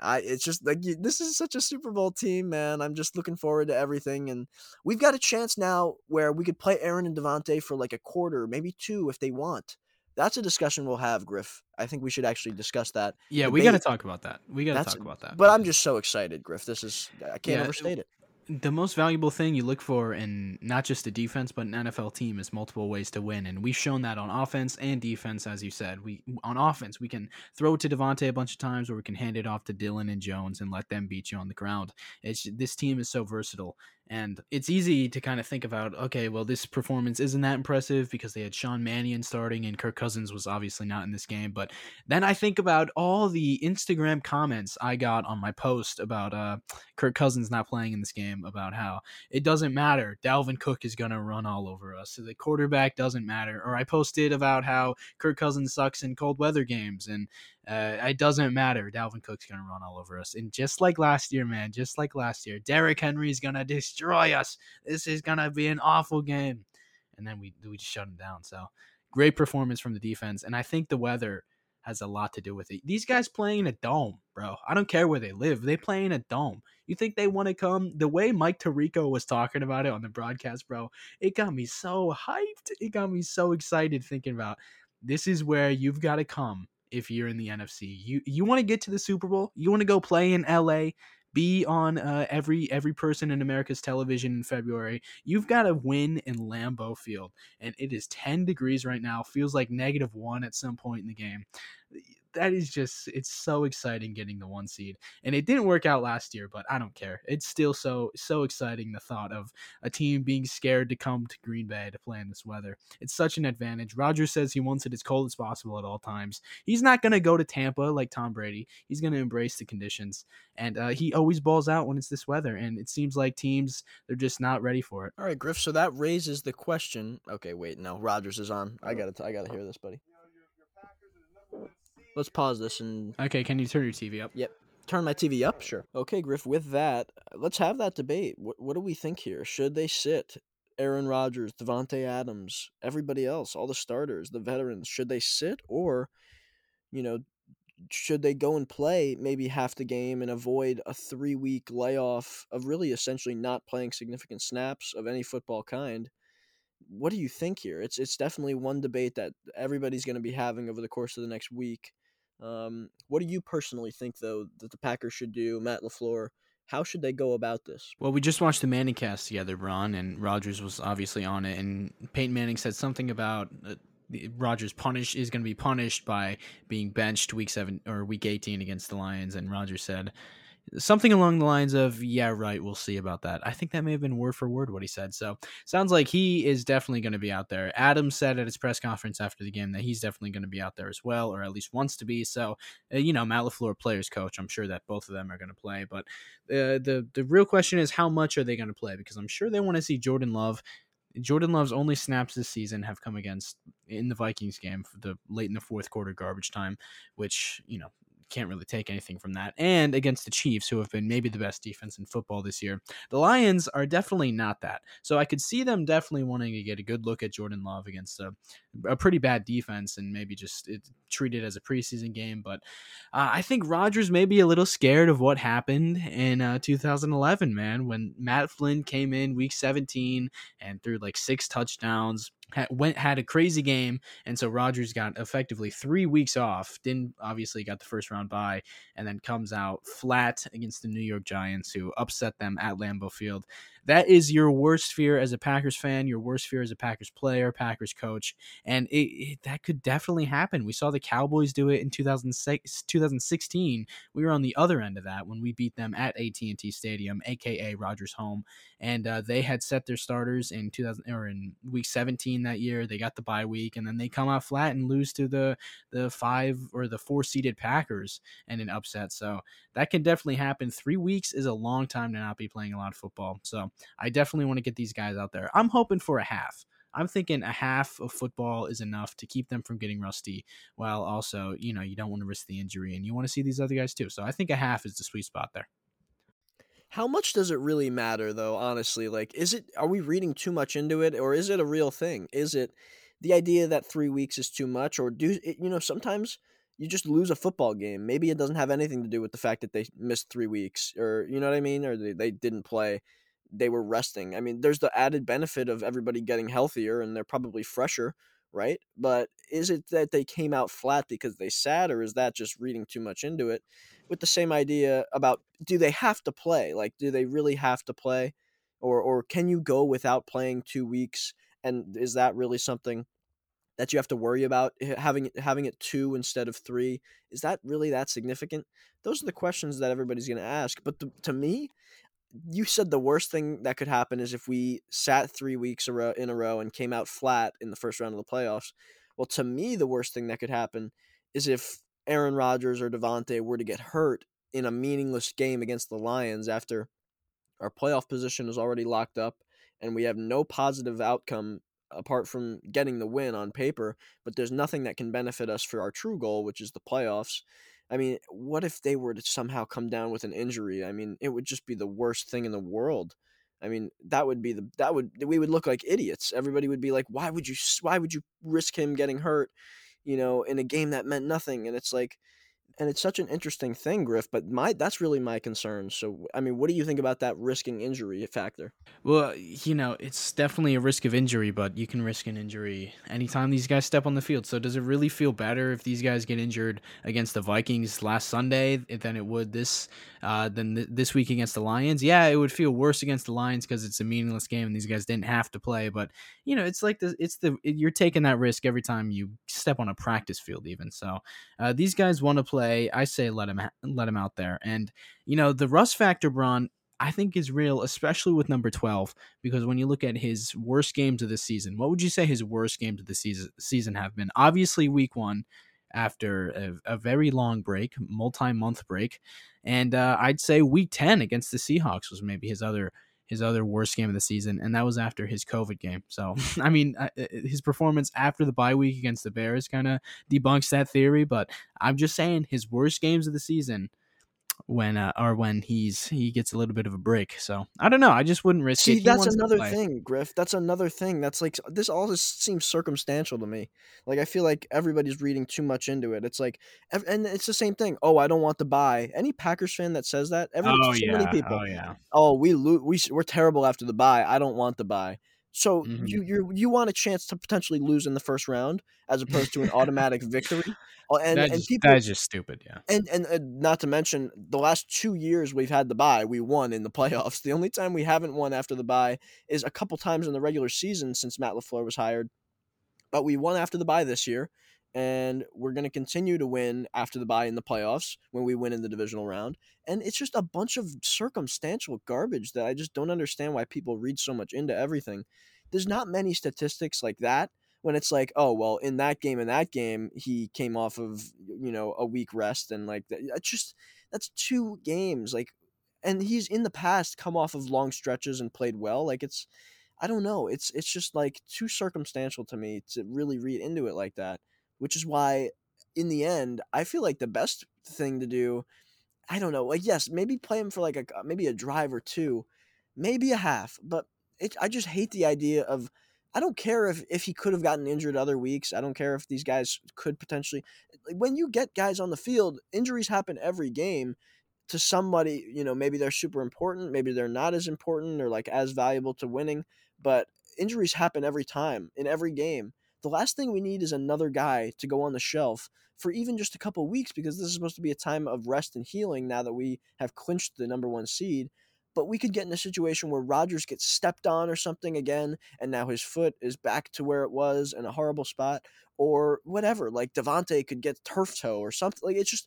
S2: I it's just like this is such a Super Bowl team, man. I'm just looking forward to everything, and we've got a chance now where we could play Aaron and Davante for like a quarter, maybe two, if they want. That's a discussion we'll have, Griff. I think we should actually discuss that.
S1: Yeah, we got to talk about that. We got to talk about that.
S2: But I'm just so excited, Griff. This is I can't
S1: Yeah,
S2: overstate it.
S1: the most valuable thing you look for in not just a defense but an NFL team is multiple ways to win, and we've shown that on offense and defense, as you said. We on offense we can throw it to Davante a bunch of times, or we can hand it off to Dillon and Jones and let them beat you on the ground. It's this team is so versatile, and it's easy to kind of think about. Okay, well this performance isn't that impressive because they had Sean Mannion starting and Kirk Cousins was obviously not in this game, but then I think about all the Instagram comments I got on my post about uh Kirk Cousins not playing in this game about how it doesn't matter. Dalvin Cook is going to run all over us. The quarterback doesn't matter. Or I posted about how Kirk Cousins sucks in cold weather games and uh, it doesn't matter. Dalvin Cook's going to run all over us. And just like last year, man, just like last year, Derrick Henry's going to destroy us. This is going to be an awful game. And then we, we just shut him down. So great performance from the defense. And I think the weather has a lot to do with it. These guys playing in a dome, bro. I don't care where they live. They play in a dome. You think they want to come? The way Mike Tirico was talking about it on the broadcast, bro, it got me so hyped. It got me so excited thinking about this is where you've got to come if you're in the NFC. You you want to get to the Super Bowl? You want to go play in LA? Be on uh, every every person in America's television in February. You've got to win in Lambeau Field, and it is 10 degrees right now. Feels like negative one at some point in the game that is just it's so exciting getting the one seed and it didn't work out last year but i don't care it's still so so exciting the thought of a team being scared to come to green bay to play in this weather it's such an advantage rodgers says he wants it as cold as possible at all times he's not going to go to tampa like tom brady he's going to embrace the conditions and uh, he always balls out when it's this weather and it seems like teams they're just not ready for it
S2: All right, Griff. So that raises the question. Okay, wait, no, Rodgers is on. I gotta, I gotta hear this, buddy. Let's pause this and
S1: okay can you turn your tv up Yep.
S2: turn my TV up. Sure. Okay, Griff. With that, let's have that debate. What, what do we think here? Should they sit Aaron Rodgers, Davante Adams, everybody else, all the starters, the veterans? Should they sit or, you know, should they go and play maybe half the game and avoid a three week layoff of really essentially not playing significant snaps of any football kind? What do you think here? It's it's definitely one debate that everybody's going to be having over the course of the next week. Um, what do you personally think, though, that the Packers should do, Matt LaFleur? How should they go about this?
S1: Well, we just watched the Manning cast together, Ron, and Rodgers was obviously on it. And Peyton Manning said something about uh, Rodgers punish is going to be punished by being benched week seven or week eighteen against the Lions, and Rodgers said something along the lines of yeah right we'll see about that. I think that may have been word for word what he said. So sounds like he is definitely going to be out there. Adam said at his press conference after the game that he's definitely going to be out there as well or at least wants to be. So uh, you know matt LaFleur players coach i'm sure that both of them are going to play. But uh, the the real question is how much are they going to play? Because i'm sure they want to see jordan love. Jordan Love's only snaps this season have come against in the Vikings game for the late in the fourth quarter garbage time, which you know can't really take anything from that. And against the Chiefs, who have been maybe the best defense in football this year, the Lions are definitely not that. So I could see them definitely wanting to get a good look at Jordan Love against a, a pretty bad defense and maybe just treat it as a preseason game. But uh, I think Rodgers may be a little scared of what happened in uh, 2011, man, when Matt Flynn came in week 17 and threw like six touchdowns had, went had a crazy game, and so Rodgers got effectively three weeks off. Didn't obviously got the first round bye, and then comes out flat against the New York Giants, who upset them at Lambeau Field that is your worst fear as a Packers fan, your worst fear as a Packers player, Packers coach, and it, it, that could definitely happen. We saw the Cowboys do it in 2006, 2016. We were on the other end of that when we beat them at AT&T Stadium, aka Rodgers Home, and uh, they had set their starters in 2000 or in week 17 that year. They got the bye week, and then they come out flat and lose to the the five or the four seeded Packers and an upset. So that can definitely happen. Three weeks is a long time to not be playing a lot of football. So I definitely want to get these guys out there. I'm hoping for a half. I'm thinking a half of football is enough to keep them from getting rusty, while also, you know, you don't want to risk the injury and you want to see these other guys too. So I think a half is the sweet spot there.
S2: How much does it really matter though, honestly? Like is it are we reading too much into it or is it a real thing? Is it the idea that 3 weeks is too much or do you know sometimes you just lose a football game. Maybe it doesn't have anything to do with the fact that they missed 3 weeks or you know what I mean or they, they didn't play they were resting. I mean, there's the added benefit of everybody getting healthier and they're probably fresher, right? But is it that they came out flat because they sat, or is that just reading too much into it? With the same idea about do they have to play? Like, do they really have to play? Or, or can you go without playing two weeks? And is that really something that you have to worry about eh, having having it two instead of three? Is that really that significant? Those are the questions that everybody's going to ask. But to, to me, you said the worst thing that could happen is if we sat three weeks in a row and came out flat in the first round of the playoffs. Well, to me, the worst thing that could happen is if Aaron Rodgers or Davante were to get hurt in a meaningless game against the Lions after our playoff position is already locked up and we have no positive outcome apart from getting the win on paper, but there's nothing that can benefit us for our true goal, which is the playoffs. I mean, what if they were to somehow come down with an injury? I mean, it would just be the worst thing in the world. I mean, that would be the that would we would look like idiots. Everybody would be like, "Why would you why would you risk him getting hurt, you know, in a game that meant nothing?" And it's like and it's such an interesting thing, Griff. But my that's really my concern. So, I mean, what do you think about that risking injury factor?
S1: Well, you know, it's definitely a risk of injury, but you can risk an injury anytime these guys step on the field. So, does it really feel better if these guys get injured against the Vikings last Sunday than it would this uh, than th- this week against the Lions? Yeah, it would feel worse against the Lions because it's a meaningless game and these guys didn't have to play. But you know, it's like the it's the you're taking that risk every time you step on a practice field, even. So, uh, these guys want to play play, I say let him let him out there. And you know the rust factor, Braun, I think is real, especially with number twelve, because when you look at his worst games of the season, what would you say his worst games of the season season have been? Obviously, week one after a, a very long break, multi month break, and uh, I'd say week ten against the Seahawks was maybe his other his other worst game of the season, and that was after his COVID game. So, I mean, his performance after the bye week against the Bears kind of debunks that theory. But I'm just saying, his worst games of the season when uh, or when he's he gets a little bit of a break. So I don't know. I just wouldn't risk
S2: See,
S1: it.
S2: See, that's another thing, Griff. That's another thing. That's like this. All just seems circumstantial to me. Like I feel like everybody's reading too much into it. It's like, and it's the same thing. Oh, I don't want to buy. Any Packers fan that says that, every
S1: oh, yeah.
S2: many people.
S1: Oh yeah.
S2: Oh, we lo- we we're terrible after the buy. I don't want to buy. So mm-hmm. you you you want a chance to potentially lose in the first round as opposed to an automatic victory.
S1: Uh, and that's, and people, that's just stupid, yeah.
S2: And, and, and not to mention the last two years we've had the bye, we won in the playoffs. The only time we haven't won after the bye is a couple times in the regular season since Matt LaFleur was hired. but we won after the bye this year, and we're going to continue to win after the bye in the playoffs when we win in the divisional round. And it's just a bunch of circumstantial garbage that I just don't understand why people read so much into everything. There's not many statistics like that when it's like, oh well, in that game, in that game, he came off of you know a week rest and like that. Just that's two games, like, and he's in the past come off of long stretches and played well. Like it's, I don't know, it's it's just like too circumstantial to me to really read into it like that. Which is why, in the end, I feel like the best thing to do. I don't know. Like, yes, maybe play him for like a uh, maybe a drive or two, maybe a half. But it, I just hate the idea of I don't care if if he could have gotten injured other weeks. I don't care if these guys could potentially when you get guys on the field, injuries happen every game to somebody, you know, maybe they're super important, maybe they're not as important or like as valuable to winning, but injuries happen every time in every game. The last thing we need is another guy to go on the shelf for even just a couple weeks because this is supposed to be a time of rest and healing now that we have clinched the number 1 seed but we could get in a situation where Rodgers gets stepped on or something again, and now his foot is back to where it was in a horrible spot, or whatever. Like Davante could get turf toe or something. Like it's just,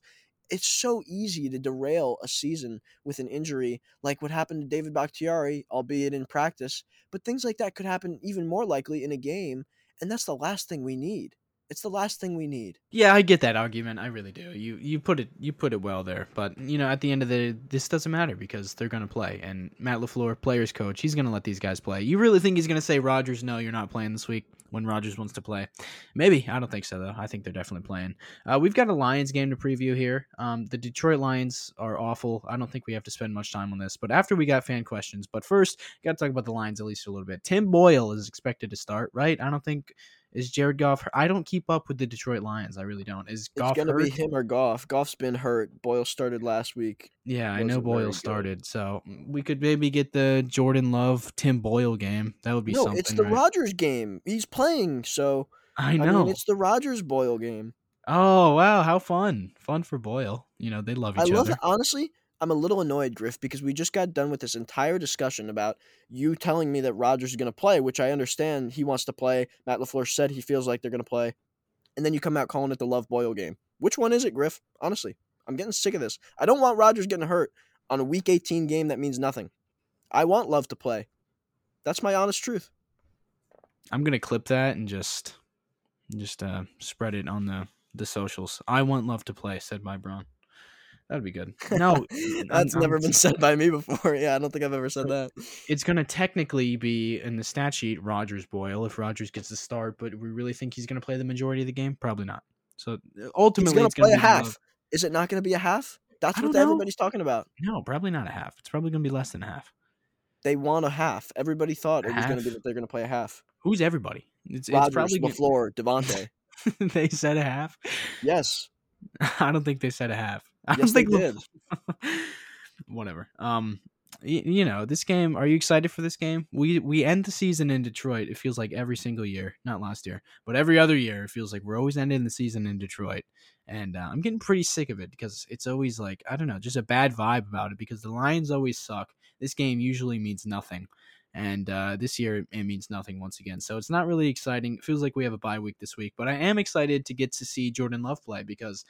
S2: it's so easy to derail a season with an injury, like what happened to David Bakhtiari, albeit in practice. But things like that could happen even more likely in a game, and that's the last thing we need. It's the last thing we need.
S1: Yeah, I get that argument. I really do. You you put it you put it well there. But you know, at the end of the day, this doesn't matter because they're gonna play. And Matt Lafleur, players coach, he's gonna let these guys play. You really think he's gonna say Rodgers, no, you're not playing this week when Rodgers wants to play? Maybe. I don't think so though. I think they're definitely playing. Uh, we've got a Lions game to preview here. Um, the Detroit Lions are awful. I don't think we have to spend much time on this. But after we got fan questions, but first, got to talk about the Lions at least a little bit. Tim Boyle is expected to start, right? I don't think is Jared Goff? I don't keep up with the Detroit Lions. I really don't. Is Goff?
S2: It's gonna hurt? be him or Goff. Goff's been hurt. Boyle started last week.
S1: Yeah, I know Boyle started, so mm, we could maybe get the Jordan Love Tim Boyle game. That would be no, something.
S2: it's the
S1: right?
S2: Rodgers game. He's playing, so
S1: I know I mean,
S2: it's the Rodgers Boyle game.
S1: Oh wow, how fun! Fun for Boyle. You know they love each other. I love.
S2: It. Honestly, I'm a little annoyed, Griff, because we just got done with this entire discussion about you telling me that Rodgers is going to play, which I understand he wants to play. Matt LaFleur said he feels like they're going to play. And then you come out calling it the Love Boyle game. Which one is it, Griff? Honestly, I'm getting sick of this. I don't want Rodgers getting hurt on a Week 18 game that means nothing. I want Love to play. That's my honest truth.
S1: I'm gonna clip that and just, just uh, spread it on the the socials. I want Love to play," said my Braun. That'd be good. No,
S2: that's I'm, never I'm, been said by me before. Yeah, I don't think I've ever said that.
S1: It's gonna technically be in the stat sheet Rodgers Boyle if Rodgers gets the start, but we really think he's gonna play the majority of the game? Probably not. So uh, ultimately,
S2: gonna
S1: it's
S2: gonna
S1: play
S2: a half. Is it not gonna be a half? That's what know. everybody's talking about.
S1: No, probably not a half. It's probably gonna be less than a half.
S2: They want a half. Everybody thought a it was gonna be that they're gonna play a half.
S1: Who's everybody?
S2: It's, Rodgers, it's probably Lafleur, Davante.
S1: they said a half.
S2: Yes.
S1: I don't think they said a half. I
S2: yes,
S1: think
S2: they did.
S1: whatever. Um, y- you know, this game. Are you excited for this game? We we end the season in Detroit. It feels like every single year, not last year, but every other year. It feels like we're always ending the season in Detroit, and uh, I'm getting pretty sick of it because it's always like I don't know, just a bad vibe about it. Because the Lions always suck. This game usually means nothing. And uh, this year it means nothing once again. So it's not really exciting. It feels like we have a bye week this week, but I am excited to get to see Jordan Love play because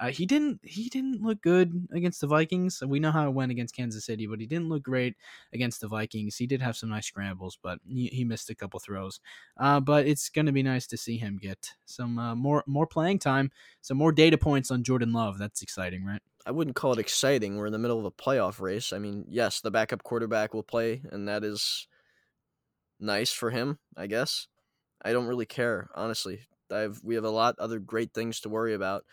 S1: uh, he didn't he didn't look good against the Vikings. We know how it went against Kansas City, but he didn't look great against the Vikings. He did have some nice scrambles, but he, he missed a couple throws. Uh, but it's going to be nice to see him get some uh, more more playing time, some more data points on Jordan Love. That's exciting, right?
S2: I wouldn't call it exciting. We're in the middle of a playoff race. I mean, yes, the backup quarterback will play, and that is nice for him, I guess. I don't really care, honestly. I've we have a lot other great things to worry about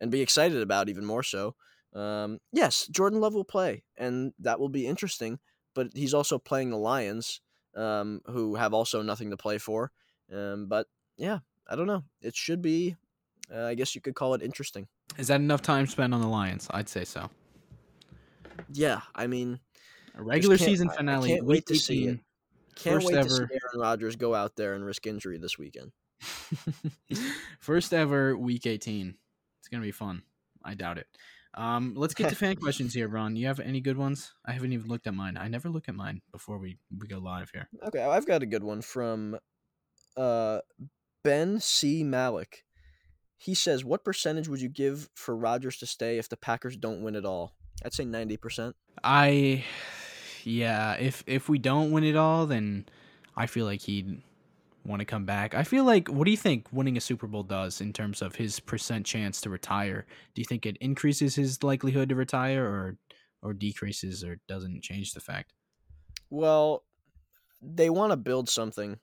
S2: and be excited about even more so. Um, yes, Jordan Love will play, and that will be interesting. But he's also playing the Lions, um, who have also nothing to play for. Um, but yeah, I don't know. It should be. Uh, I guess you could call it interesting.
S1: Is that enough time spent on the Lions? I'd say so.
S2: Yeah, I mean,
S1: a regular season finale.
S2: I can't wait to 18, see it. Can't wait ever. to see Aaron Rodgers go out there and risk injury this weekend.
S1: first ever Week 18. It's gonna be fun. I doubt it. Um, let's get to fan questions here, Ron. You have any good ones? I haven't even looked at mine. I never look at mine before we, we go live here.
S2: Okay, I've got a good one from uh Ben C. Malik. He says, "What percentage would you give for Rodgers to stay if the Packers don't win it all?" I'd say ninety percent.
S1: I, yeah. If if we don't win it all, then I feel like he'd want to come back. I feel like what do you think winning a Super Bowl does in terms of his percent chance to retire? Do you think it increases his likelihood to retire or or decreases or doesn't change the fact?
S2: Well, they want to build something.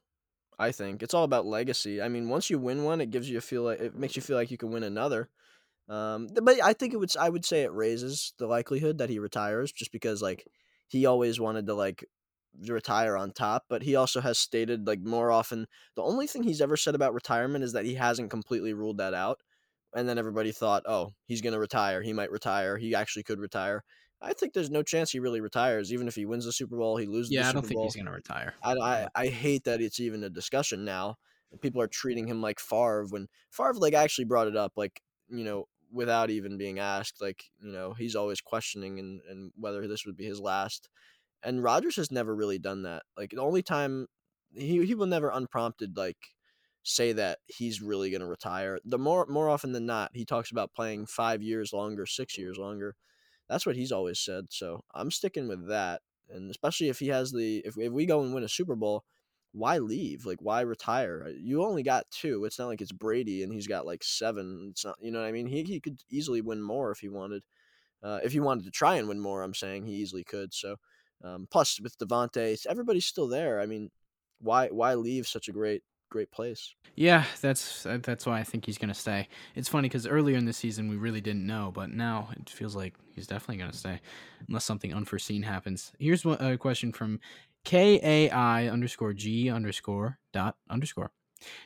S2: I think it's all about legacy. I mean, once you win one, it gives you a feel like it makes you feel like you can win another. Um, but I think it would. I would say it raises the likelihood that he retires, just because like he always wanted to like retire on top. But he also has stated like more often the only thing he's ever said about retirement is that he hasn't completely ruled that out. And then everybody thought, oh, he's gonna retire. He might retire. He actually could retire. I think there's no chance he really retires, even if he wins the Super Bowl. He loses.
S1: Yeah,
S2: the
S1: I
S2: Super
S1: don't think
S2: Bowl.
S1: he's gonna retire.
S2: I, I, I hate that it's even a discussion now. People are treating him like Favre when Favre like actually brought it up, like you know, without even being asked. Like you know, he's always questioning and, and whether this would be his last. And Rodgers has never really done that. Like the only time he he will never unprompted like say that he's really going to retire. The more more often than not, he talks about playing five years longer, six years longer. That's what he's always said. So I'm sticking with that. And especially if he has the if if we go and win a Super Bowl, why leave? Like why retire? You only got two. It's not like it's Brady and he's got like seven. It's not you know what I mean? He he could easily win more if he wanted. Uh, if he wanted to try and win more, I'm saying he easily could. So um, plus with Davante, everybody's still there. I mean, why why leave such a great great place?
S1: Yeah, that's that's why I think he's gonna stay. It's funny because earlier in the season we really didn't know, but now it feels like he's definitely gonna stay, unless something unforeseen happens. Here's one- a question from kai underscore g underscore dot underscore.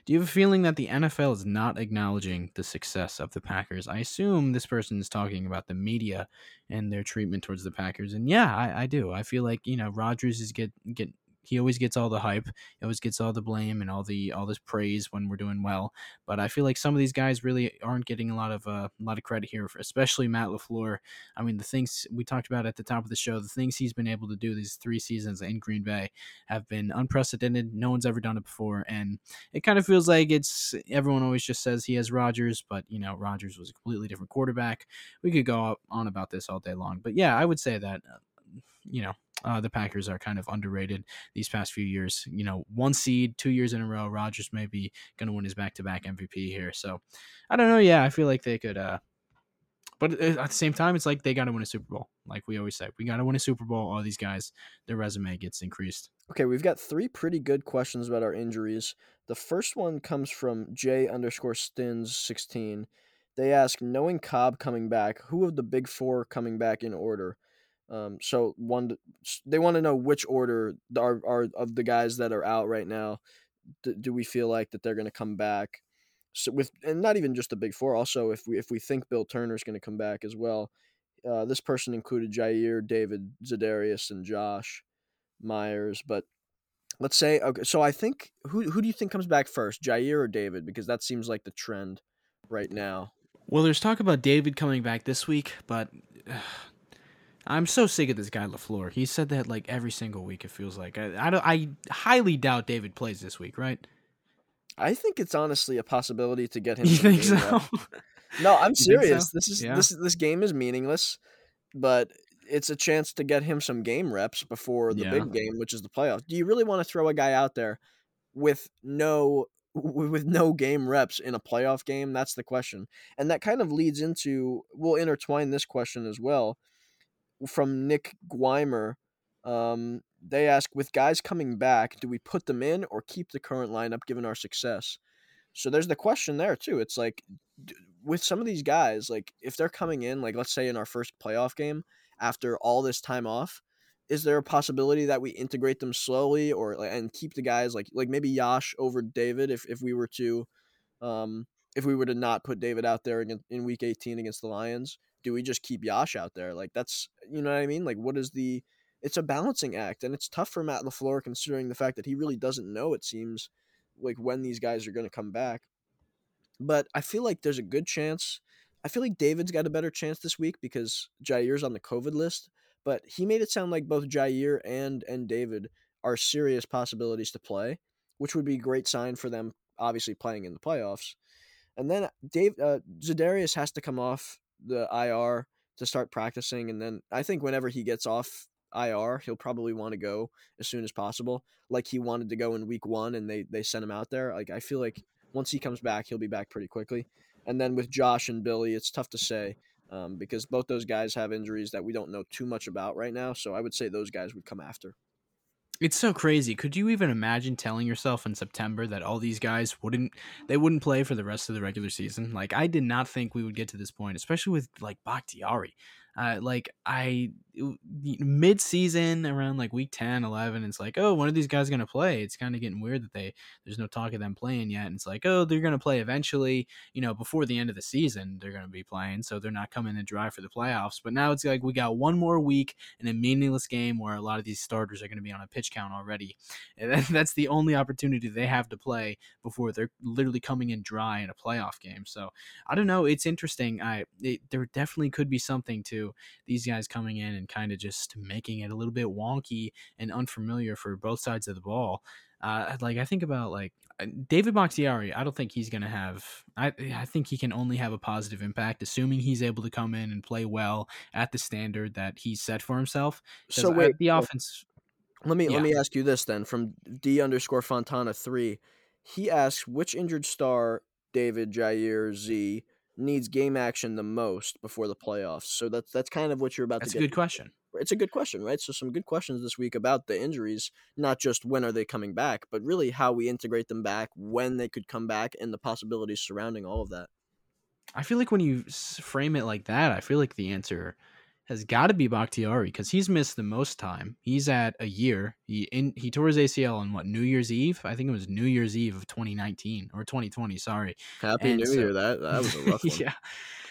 S1: Do you have a feeling that the NFL is not acknowledging the success of the Packers? I assume this person is talking about the media and their treatment towards the Packers, and yeah, I, I do. I feel like you know Rodgers is get get he always gets all the hype, he always gets all the blame and all the all this praise when we're doing well. But I feel like some of these guys really aren't getting a lot of uh, a lot of credit here, especially Matt Lafleur. I mean, the things we talked about at the top of the show, the things he's been able to do these three seasons in Green Bay have been unprecedented. No one's ever done it before, and it kind of feels like it's everyone always just says he has Rodgers, but you know Rodgers was a completely different quarterback. We could go on about this all day long, but yeah, I would say that uh, you know uh, the Packers are kind of underrated these past few years. You know, one seed, two years in a row. Rodgers may be going to win his back-to-back MVP here. So, I don't know. Yeah, I feel like they could. Uh, but at the same time, it's like they got to win a Super Bowl. Like we always say, we got to win a Super Bowl. All these guys, their resume gets increased.
S2: Okay, we've got three pretty good questions about our injuries. The first one comes from J underscore Stins sixteen. They ask, knowing Cobb coming back, who of the big four coming back in order? Um, so one, they want to know which order are, are of the guys that are out right now. Do, do we feel like that they're going to come back? So with and not even just the big four. Also, if we if we think Bill Turner is going to come back as well, uh, this person included Jaire, David, Za'Darius, and Josh Myers. But let's say okay. So I think who who do you think comes back first, Jaire or David? Because that seems like the trend right now.
S1: Well, there's talk about David coming back this week, but I'm so sick of this guy Lafleur. He said that like every single week. It feels like I I, don't, I highly doubt David plays this week, right?
S2: I think it's honestly a possibility to get him.
S1: You think so?
S2: No, I'm serious.
S1: so?
S2: This is
S1: Yeah.
S2: this this game is meaningless, but it's a chance to get him some game reps before the
S1: Yeah.
S2: big game, which is the playoffs. Do you really want to throw a guy out there with no with no game reps in a playoff game? That's the question. And that kind of leads into we'll intertwine this question as well from Nick Guimer. Um, they ask with guys coming back, do we put them in or keep the current lineup given our success? So there's the question there too. It's like with some of these guys, like if they're coming in, like let's say in our first playoff game after all this time off, is there a possibility that we integrate them slowly or and keep the guys like like maybe Yosh over David if if we were to um if we were to not put David out there in, in week 18 against the Lions, do we just keep Yosh out there? Like that's you know what I mean? Like what is the it's a balancing act and it's tough for Matt LaFleur considering the fact that he really doesn't know it seems like when these guys are going to come back. But I feel like there's a good chance. I feel like David's got a better chance this week because Jaire's on the COVID list, but he made it sound like both Jaire and and David are serious possibilities to play, which would be a great sign for them obviously playing in the playoffs. And then Dave uh, Za'Darius has to come off the IR to start practicing, and then I think whenever he gets off IR, he'll probably want to go as soon as possible, like he wanted to go in week one, and they they sent him out there. Like I feel like once he comes back, he'll be back pretty quickly. And then with Josh and Billy, it's tough to say um, because both those guys have injuries that we don't know too much about right now. So I would say those guys would come after.
S1: It's so crazy. Could you even imagine telling yourself in September that all these guys wouldn't they wouldn't play for the rest of the regular season? Like I did not think we would get to this point, especially with like Bakhtiari. Uh, like I mid season around like week 10, 11, it's like, oh one of these guys going to play? It's kind of getting weird that they, there's no talk of them playing yet. And it's like, oh, they're going to play eventually, you know, before the end of the season, they're going to be playing. So they're not coming in dry for the playoffs. But now it's like we got one more week in a meaningless game where a lot of these starters are going to be on a pitch count already. And that's the only opportunity they have to play before they're literally coming in dry in a playoff game. So I don't know. It's interesting. I, it, there definitely could be something to these guys coming in and kind of just making it a little bit wonky and unfamiliar for both sides of the ball. Uh, like I think about like uh, David Bakhtiari, I don't think he's gonna have. I I think he can only have a positive impact, assuming he's able to come in and play well at the standard that he's set for himself.
S2: So wait,
S1: the offense.
S2: Let me yeah. let me ask you this then from D underscore Fontana three. He asks which injured star David Jaire Z needs game action the most before the playoffs? So that's that's kind of what you're about
S1: that's
S2: to
S1: get. That's a good question.
S2: It's a good question, right? So some good questions this week about the injuries, not just when are they coming back, but really how we integrate them back, when they could come back, and the possibilities surrounding all of that.
S1: I feel like when you frame it like that, I feel like the answer has got to be Bakhtiari because he's missed the most time. He's at a year. He in, he tore his ACL on what New Year's Eve? I think it was New Year's Eve of 2019 or 2020. Sorry.
S2: Happy and New so, Year. That that was a rough one.
S1: yeah.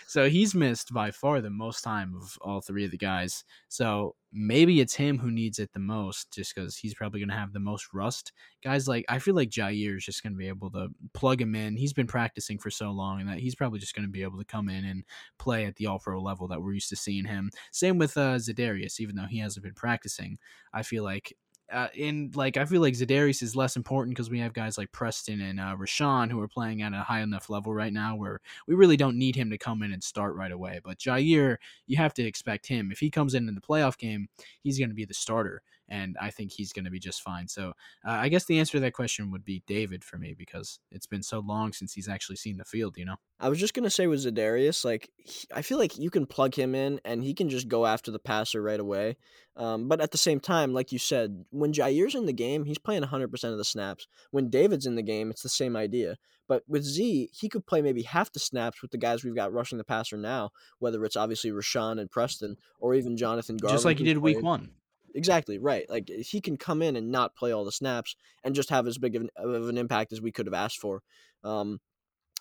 S1: So he's missed by far the most time of all three of the guys. So maybe it's him who needs it the most just because he's probably going to have the most rust. Guys like, I feel like Jaire is just going to be able to plug him in. He's been practicing for so long and that he's probably just going to be able to come in and play at the all pro level that we're used to seeing him. Same with uh, Za'Darius, even though he hasn't been practicing. I feel like uh, in like I feel like Za'Darius is less important because we have guys like Preston and uh, Rashan who are playing at a high enough level right now where we really don't need him to come in and start right away. But Jaire, you have to expect him if he comes in in the playoff game, he's going to be the starter and I think he's going to be just fine. So uh, I guess the answer to that question would be David for me because it's been so long since he's actually seen the field. You know.
S2: I was just gonna say with Za'Darius, like he, I feel like you can plug him in and he can just go after the passer right away. Um, but at the same time, like you said, when Jaire's in the game, he's playing 100% of the snaps. When David's in the game, it's the same idea. But with Z, he could play maybe half the snaps with the guys we've got rushing the passer now, whether it's obviously Rashan and Preston or even Jonathan Garvin.
S1: Just like he did week one.
S2: Exactly right. Like he can come in and not play all the snaps and just have as big of an, of an impact as we could have asked for. Um,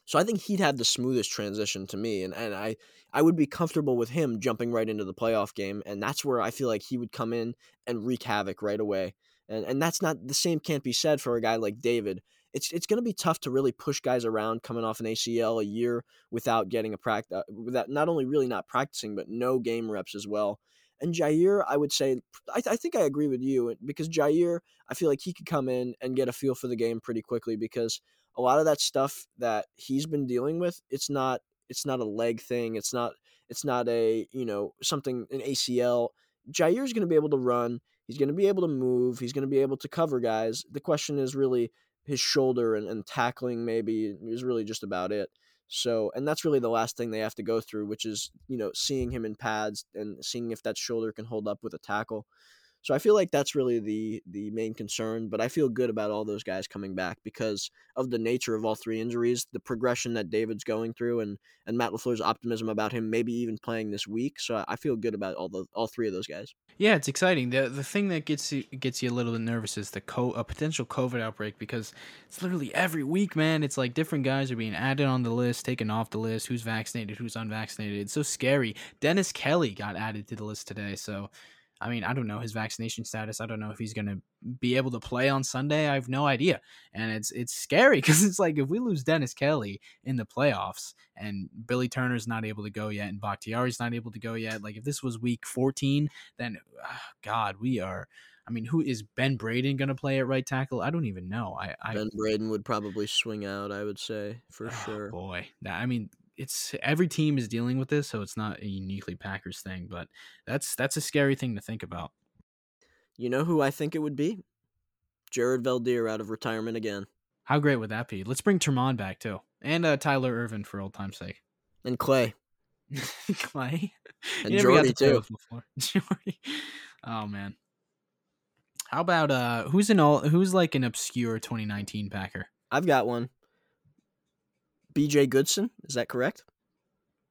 S2: so I think he'd have the smoothest transition to me, and, and I I would be comfortable with him jumping right into the playoff game, and that's where I feel like he would come in and wreak havoc right away. And and that's not the same can't be said for a guy like David. It's it's going to be tough to really push guys around coming off an ACL a year without getting a practice, uh, without not only really not practicing but no game reps as well. And Jaire, I would say, I, I, think I agree with you because Jaire, I feel like he could come in and get a feel for the game pretty quickly because a lot of that stuff that he's been dealing with, it's not, it's not a leg thing. It's not, it's not a, you know, something, an ACL. Jaire's going to be able to run. He's going to be able to move. He's going to be able to cover guys. The question is really his shoulder and, and tackling, maybe, is really just about it. So, and that's really the last thing they have to go through, which is, you know, seeing him in pads and seeing if that shoulder can hold up with a tackle. So I feel like that's really the the main concern, but I feel good about all those guys coming back because of the nature of all three injuries, the progression that David's going through, and and Matt Lafleur's optimism about him maybe even playing this week. So I feel good about all the all three of those guys.
S1: Yeah, it's exciting. the The thing that gets you gets you a little bit nervous is the co- a potential COVID outbreak because it's literally every week, man. It's like different guys are being added on the list, taken off the list. Who's vaccinated? Who's unvaccinated? It's so scary. Dennis Kelly got added to the list today, so I mean, I don't know his vaccination status. I don't know if he's going to be able to play on Sunday. I have no idea. And it's it's scary because it's like if we lose Dennis Kelly in the playoffs and Billy Turner's not able to go yet and Bakhtiari's not able to go yet, like if this was week 14, then oh God, we are I mean, who is Ben Braden going to play at right tackle? I don't even know. I, I
S2: Ben Braden would probably swing out. I would say for
S1: oh,
S2: sure.
S1: Boy, I mean, it's every team is dealing with this, so it's not a uniquely Packers thing. But that's that's a scary thing to think about.
S2: You know who I think it would be? Jared Veldheer out of retirement again.
S1: How great would that be? Let's bring Tramon back too, and uh, Tyler Ervin for old time's sake.
S2: And Clay.
S1: Clay.
S2: And you Jordy to too.
S1: Jordy. Oh man. How about uh who's an all who's like an obscure 2019 Packer?
S2: I've got one. BJ Goodson, is that correct?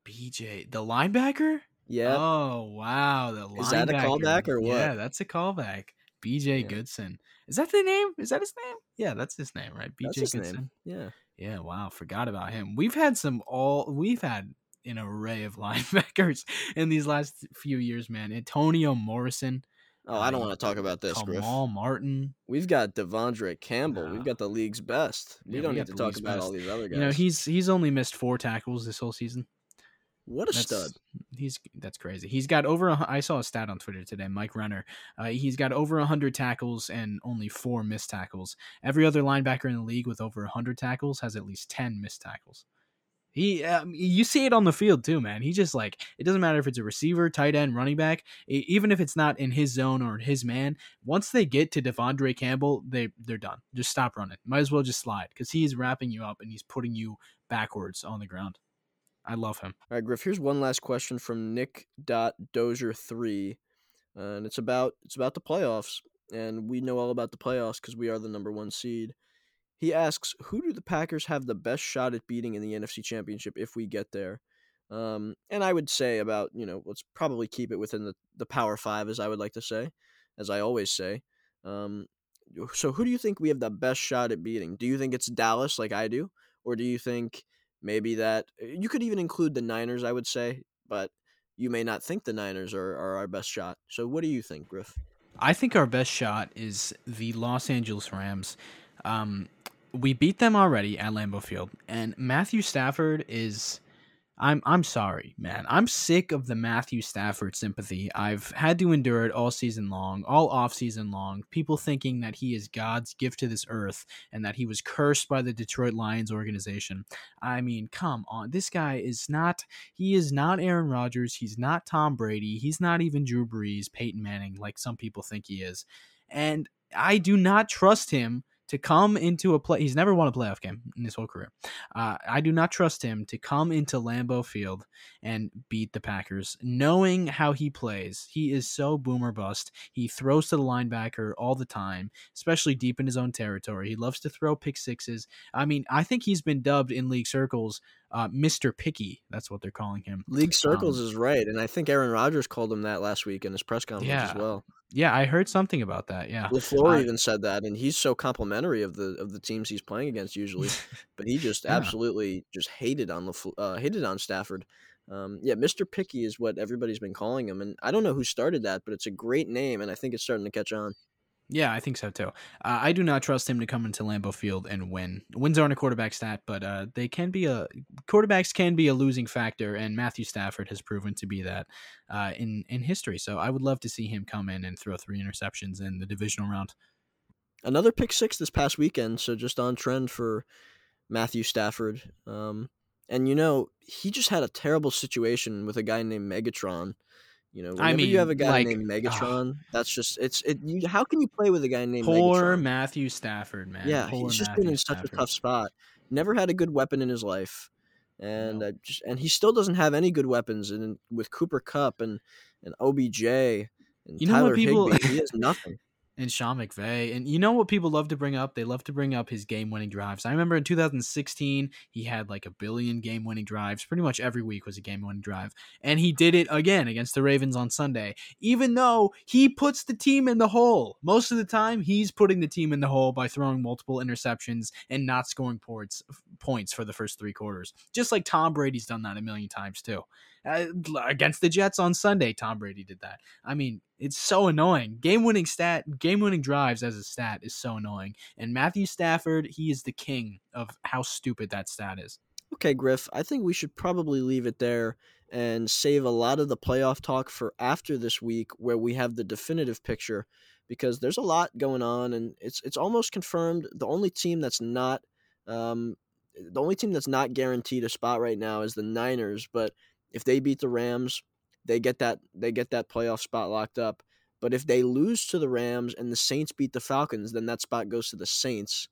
S1: BJ, the linebacker?
S2: Yeah.
S1: Oh wow, the
S2: Is that a callback or what?
S1: Yeah, that's a callback. BJ yeah. Goodson. Is that the name? Is that his name? Yeah, that's his name, right? BJ
S2: Goodson.
S1: Name.
S2: Yeah.
S1: Yeah, wow, forgot about him. We've had some all we've had an array of linebackers in these last few years, man. Antonio Morrison.
S2: Oh, I don't want to talk about this,
S1: Kamal
S2: Griff.
S1: Martin.
S2: We've got De'Vondre Campbell. We've got the league's best. We
S1: Yeah,
S2: don't
S1: we
S2: need to talk about
S1: best.
S2: all these other guys.
S1: You know, he's he's only missed four tackles this whole season.
S2: what a
S1: That's,
S2: stud.
S1: He's that's crazy. He's got over. A, I saw a stat on Twitter today. Mike Renner. Uh, he's got over hundred tackles and only four missed tackles. Every other linebacker in the league with over hundred tackles has at least ten missed tackles. He, um, you see it on the field too, man. He just like it doesn't matter if it's a receiver, tight end, running back, even if it's not in his zone or his man. Once they get to De'Vondre Campbell, they they're done. Just stop running. Might as well just slide because he's wrapping you up and he's putting you backwards on the ground. I love him.
S2: All right, Griff. Here's one last question from Nick Dot Dozier three, and it's about it's about the playoffs, and we know all about the playoffs because we are the number one seed. He asks, "Who do the Packers have the best shot at beating in the NFC Championship if we get there?" Um, and I would say about you know let's probably keep it within the the Power Five, as I would like to say, as I always say. Um, so who do you think we have the best shot at beating? Do you think it's Dallas, like I do, or do you think maybe that you could even include the Niners? I would say, but you may not think the Niners are, are our best shot. So what do you think, Griff?
S1: I think our best shot is the Los Angeles Rams. Um, we beat them already at Lambeau Field, and Matthew Stafford is. I'm I'm sorry, man. I'm sick of the Matthew Stafford sympathy. I've had to endure it all season long, all off season long. People thinking that he is God's gift to this earth and that he was cursed by the Detroit Lions organization. I mean, come on. This guy is not he is not Aaron Rodgers, he's not Tom Brady, he's not even Drew Brees, Peyton Manning like some people think he is. And I do not trust him to come into a play. He's never won a playoff game in his whole career. Uh, I do not trust him to come into Lambeau Field and beat the Packers, knowing how he plays. He is so boomer bust. He throws to the linebacker all the time, especially deep in his own territory. He loves to throw pick sixes. I mean, I think he's been dubbed in league circles uh, Mr. Picky. That's what they're calling him.
S2: League circles
S1: Um,
S2: is right, and I think Aaron Rodgers called him that last week in his press conference
S1: Yeah.
S2: as well.
S1: Yeah, I heard something about that. Yeah.
S2: Lafleur
S1: Uh,
S2: even said that, and he's so complimentary of the of the teams he's playing against usually, but he just
S1: Yeah.
S2: absolutely just hated on Lafleur, uh, hated on Stafford. Um, yeah, Mr. Picky is what everybody's been calling him, and I don't know who started that, but it's a great name, and I think it's starting to catch on.
S1: Yeah, I think so too. Uh, I do not trust him to come into Lambeau Field and win. Wins aren't a quarterback stat, but uh, they can be a quarterbacks can be a losing factor, and Matthew Stafford has proven to be that uh, in in history. So I would love to see him come in and throw three interceptions in the divisional round.
S2: Another pick six this past weekend, so just on trend for Matthew Stafford. Um, and you know, he just had a terrible situation with a guy named Megatron. You know,
S1: I mean,
S2: you have a guy
S1: like,
S2: named
S1: ugh.
S2: Megatron, that's just it's it. You, how can you play with a guy named
S1: Poor
S2: Megatron?
S1: Matthew Stafford, man.
S2: Yeah,
S1: Poor
S2: he's just
S1: Matthew
S2: been in such a tough spot. Never had a good weapon in his life, and
S1: No.
S2: I uh, just and he still doesn't have any good weapons. And with Cooper Kupp and and OBJ and
S1: You
S2: Tyler
S1: people-
S2: Higbee, he has nothing.
S1: And Sean McVay. And you know what people love to bring up? They love to bring up his game winning drives. I remember in 2016, he had like a billion game winning drives. Pretty much every week was a game winning drive. And he did it again against the Ravens on Sunday, even though he puts the team in the hole. Most of the time, he's putting the team in the hole by throwing multiple interceptions and not scoring points, points for the first three quarters. Just like Tom Brady's done that a million times too. Uh, against the Jets on Sunday, Tom Brady did that. I mean, it's so annoying. Game winning stat, game winning drives as a stat is so annoying. And Matthew Stafford, he is the king of how stupid that stat is.
S2: Okay, Griff, I think we should probably leave it there and save a lot of the playoff talk for after this week, where we have the definitive picture because there's a lot going on, and it's it's almost confirmed. The only team that's not um, the only team that's not guaranteed a spot right now is the Niners. But if they beat the Rams, they get that they get that playoff spot locked up. But if they lose to the Rams and the Saints beat the Falcons, then that spot goes to the Saints.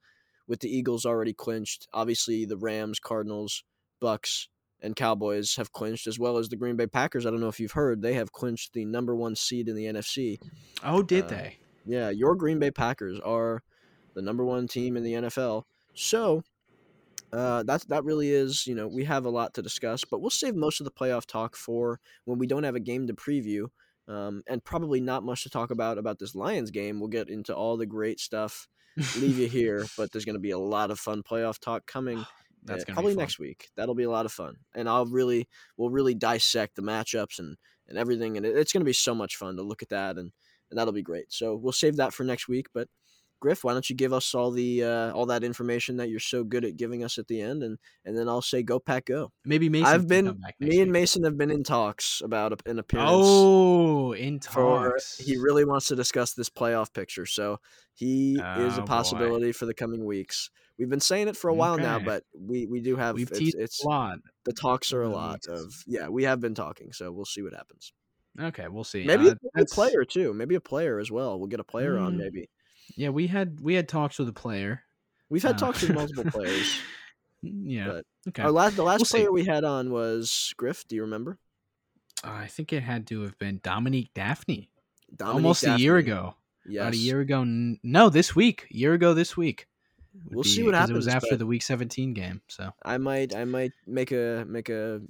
S2: With the Eagles already clinched, obviously the Rams, Cardinals, Bucs, and Cowboys have clinched, as well as the Green Bay Packers. I don't know if you've heard, they have clinched the number one seed in the NFC.
S1: Oh, did
S2: Uh,
S1: they?
S2: Yeah, your Green Bay Packers are the number one team in the NFL. So uh, that's that really is, you know, we have a lot to discuss, but we'll save most of the playoff talk for when we don't have a game to preview, um, and probably not much to talk about about this Lions game. We'll get into all the great stuff, leave you here, but there's going to be a lot of fun playoff talk coming.
S1: That's
S2: uh, probably next week. That'll be a lot of fun, and I'll really we'll really dissect the matchups and and everything, and it, it's going to be so much fun to look at that, and and that'll be great. So we'll save that for next week. But Griff, why don't you give us all the uh, all that information that you're so good at giving us at the end, and and then I'll say go pack go.
S1: Maybe Mason.
S2: I've been
S1: come back next
S2: me and. Mason have been in talks about a- an appearance.
S1: Oh, in
S2: For
S1: talks.
S2: he really wants to discuss this playoff picture, so he is
S1: Oh,
S2: a
S1: boy.
S2: possibility for the coming weeks. We've been saying it for a while now, but we we do have
S1: We've
S2: it's, it's
S1: a lot.
S2: the talks are a lot of yeah we have been talking so we'll see what happens
S1: Okay, we'll see.
S2: maybe,
S1: Uh,
S2: a player too maybe a player as well we'll get a player on
S1: Mm,
S2: maybe
S1: Yeah, we had we had talks with a player.
S2: we've had
S1: Uh,
S2: talks with multiple players
S1: yeah.
S2: but
S1: okay.
S2: our last the last
S1: We'll see.
S2: player we had on was griff do you remember
S1: I think it had to have been Dominique Dafney.
S2: Dominique
S1: Almost a year ago.
S2: yes
S1: About a year ago. N- No, this week. A year ago this week.
S2: We'll see
S1: be- happens. It was after the week 17 game. So
S2: i might i might make a make a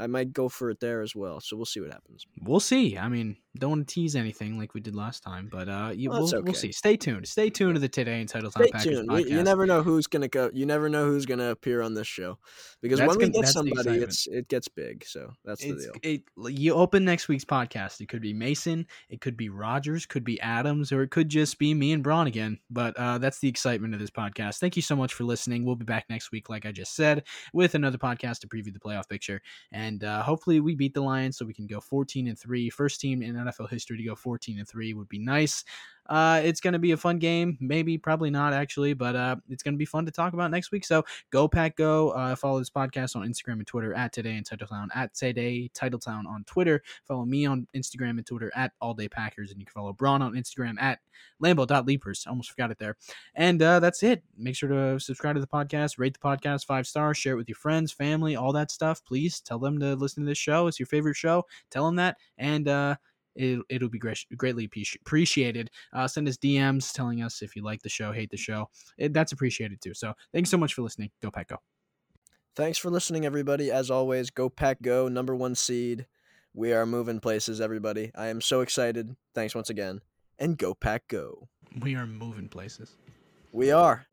S2: i might go for it there as well so we'll see what happens
S1: we'll see. I mean, don't want to tease anything like we did last time, but uh, you,
S2: Well,
S1: we'll,
S2: that's
S1: we'll see. Stay tuned. Stay tuned to the Today and Title Town
S2: Stay
S1: Packers
S2: tuned.
S1: podcast.
S2: You, you never know who's gonna go. You never know who's gonna appear on this show, because
S1: That's
S2: when we
S1: gonna-
S2: get somebody, it's it gets big. So that's the
S1: It's,
S2: deal.
S1: it, you open next week's podcast. It could be Mason, it could be Rodgers, could be Adams, or it could just be me and Braun again. But uh, that's the excitement of this podcast. Thank you so much for listening. We'll be back next week, like I just said, with another podcast to preview the playoff picture. And uh, hopefully we beat the Lions so we can go 14 and three, first team in NFL history to go 14 and 3 would be nice. Uh, it's going to be a fun game. Maybe, probably not actually, but uh, it's going to be fun to talk about next week. So go pack go. Uh, follow this podcast on Instagram and Twitter at Today and Titletown at Today Titletown on Twitter. Follow me on Instagram and Twitter at All Day Packers, and you can follow Braun on Instagram at Lambo.leapers. Almost forgot it there. And uh, that's it. Make sure to subscribe to the podcast, rate the podcast five stars, share it with your friends, family, all that stuff. Please tell them to listen to this show. It's your favorite show. Tell them that, and uh, it, it'll be great, greatly appreciated. Uh, send us DMs telling us if you like the show, hate the show. It, that's appreciated too. So thanks so much for listening. Go Pack Go.
S2: Thanks for listening, everybody. As always, go pack go number one seed. We are moving places, everybody. I am so excited. Thanks once again, and go pack go.
S1: We are moving places.
S2: We are.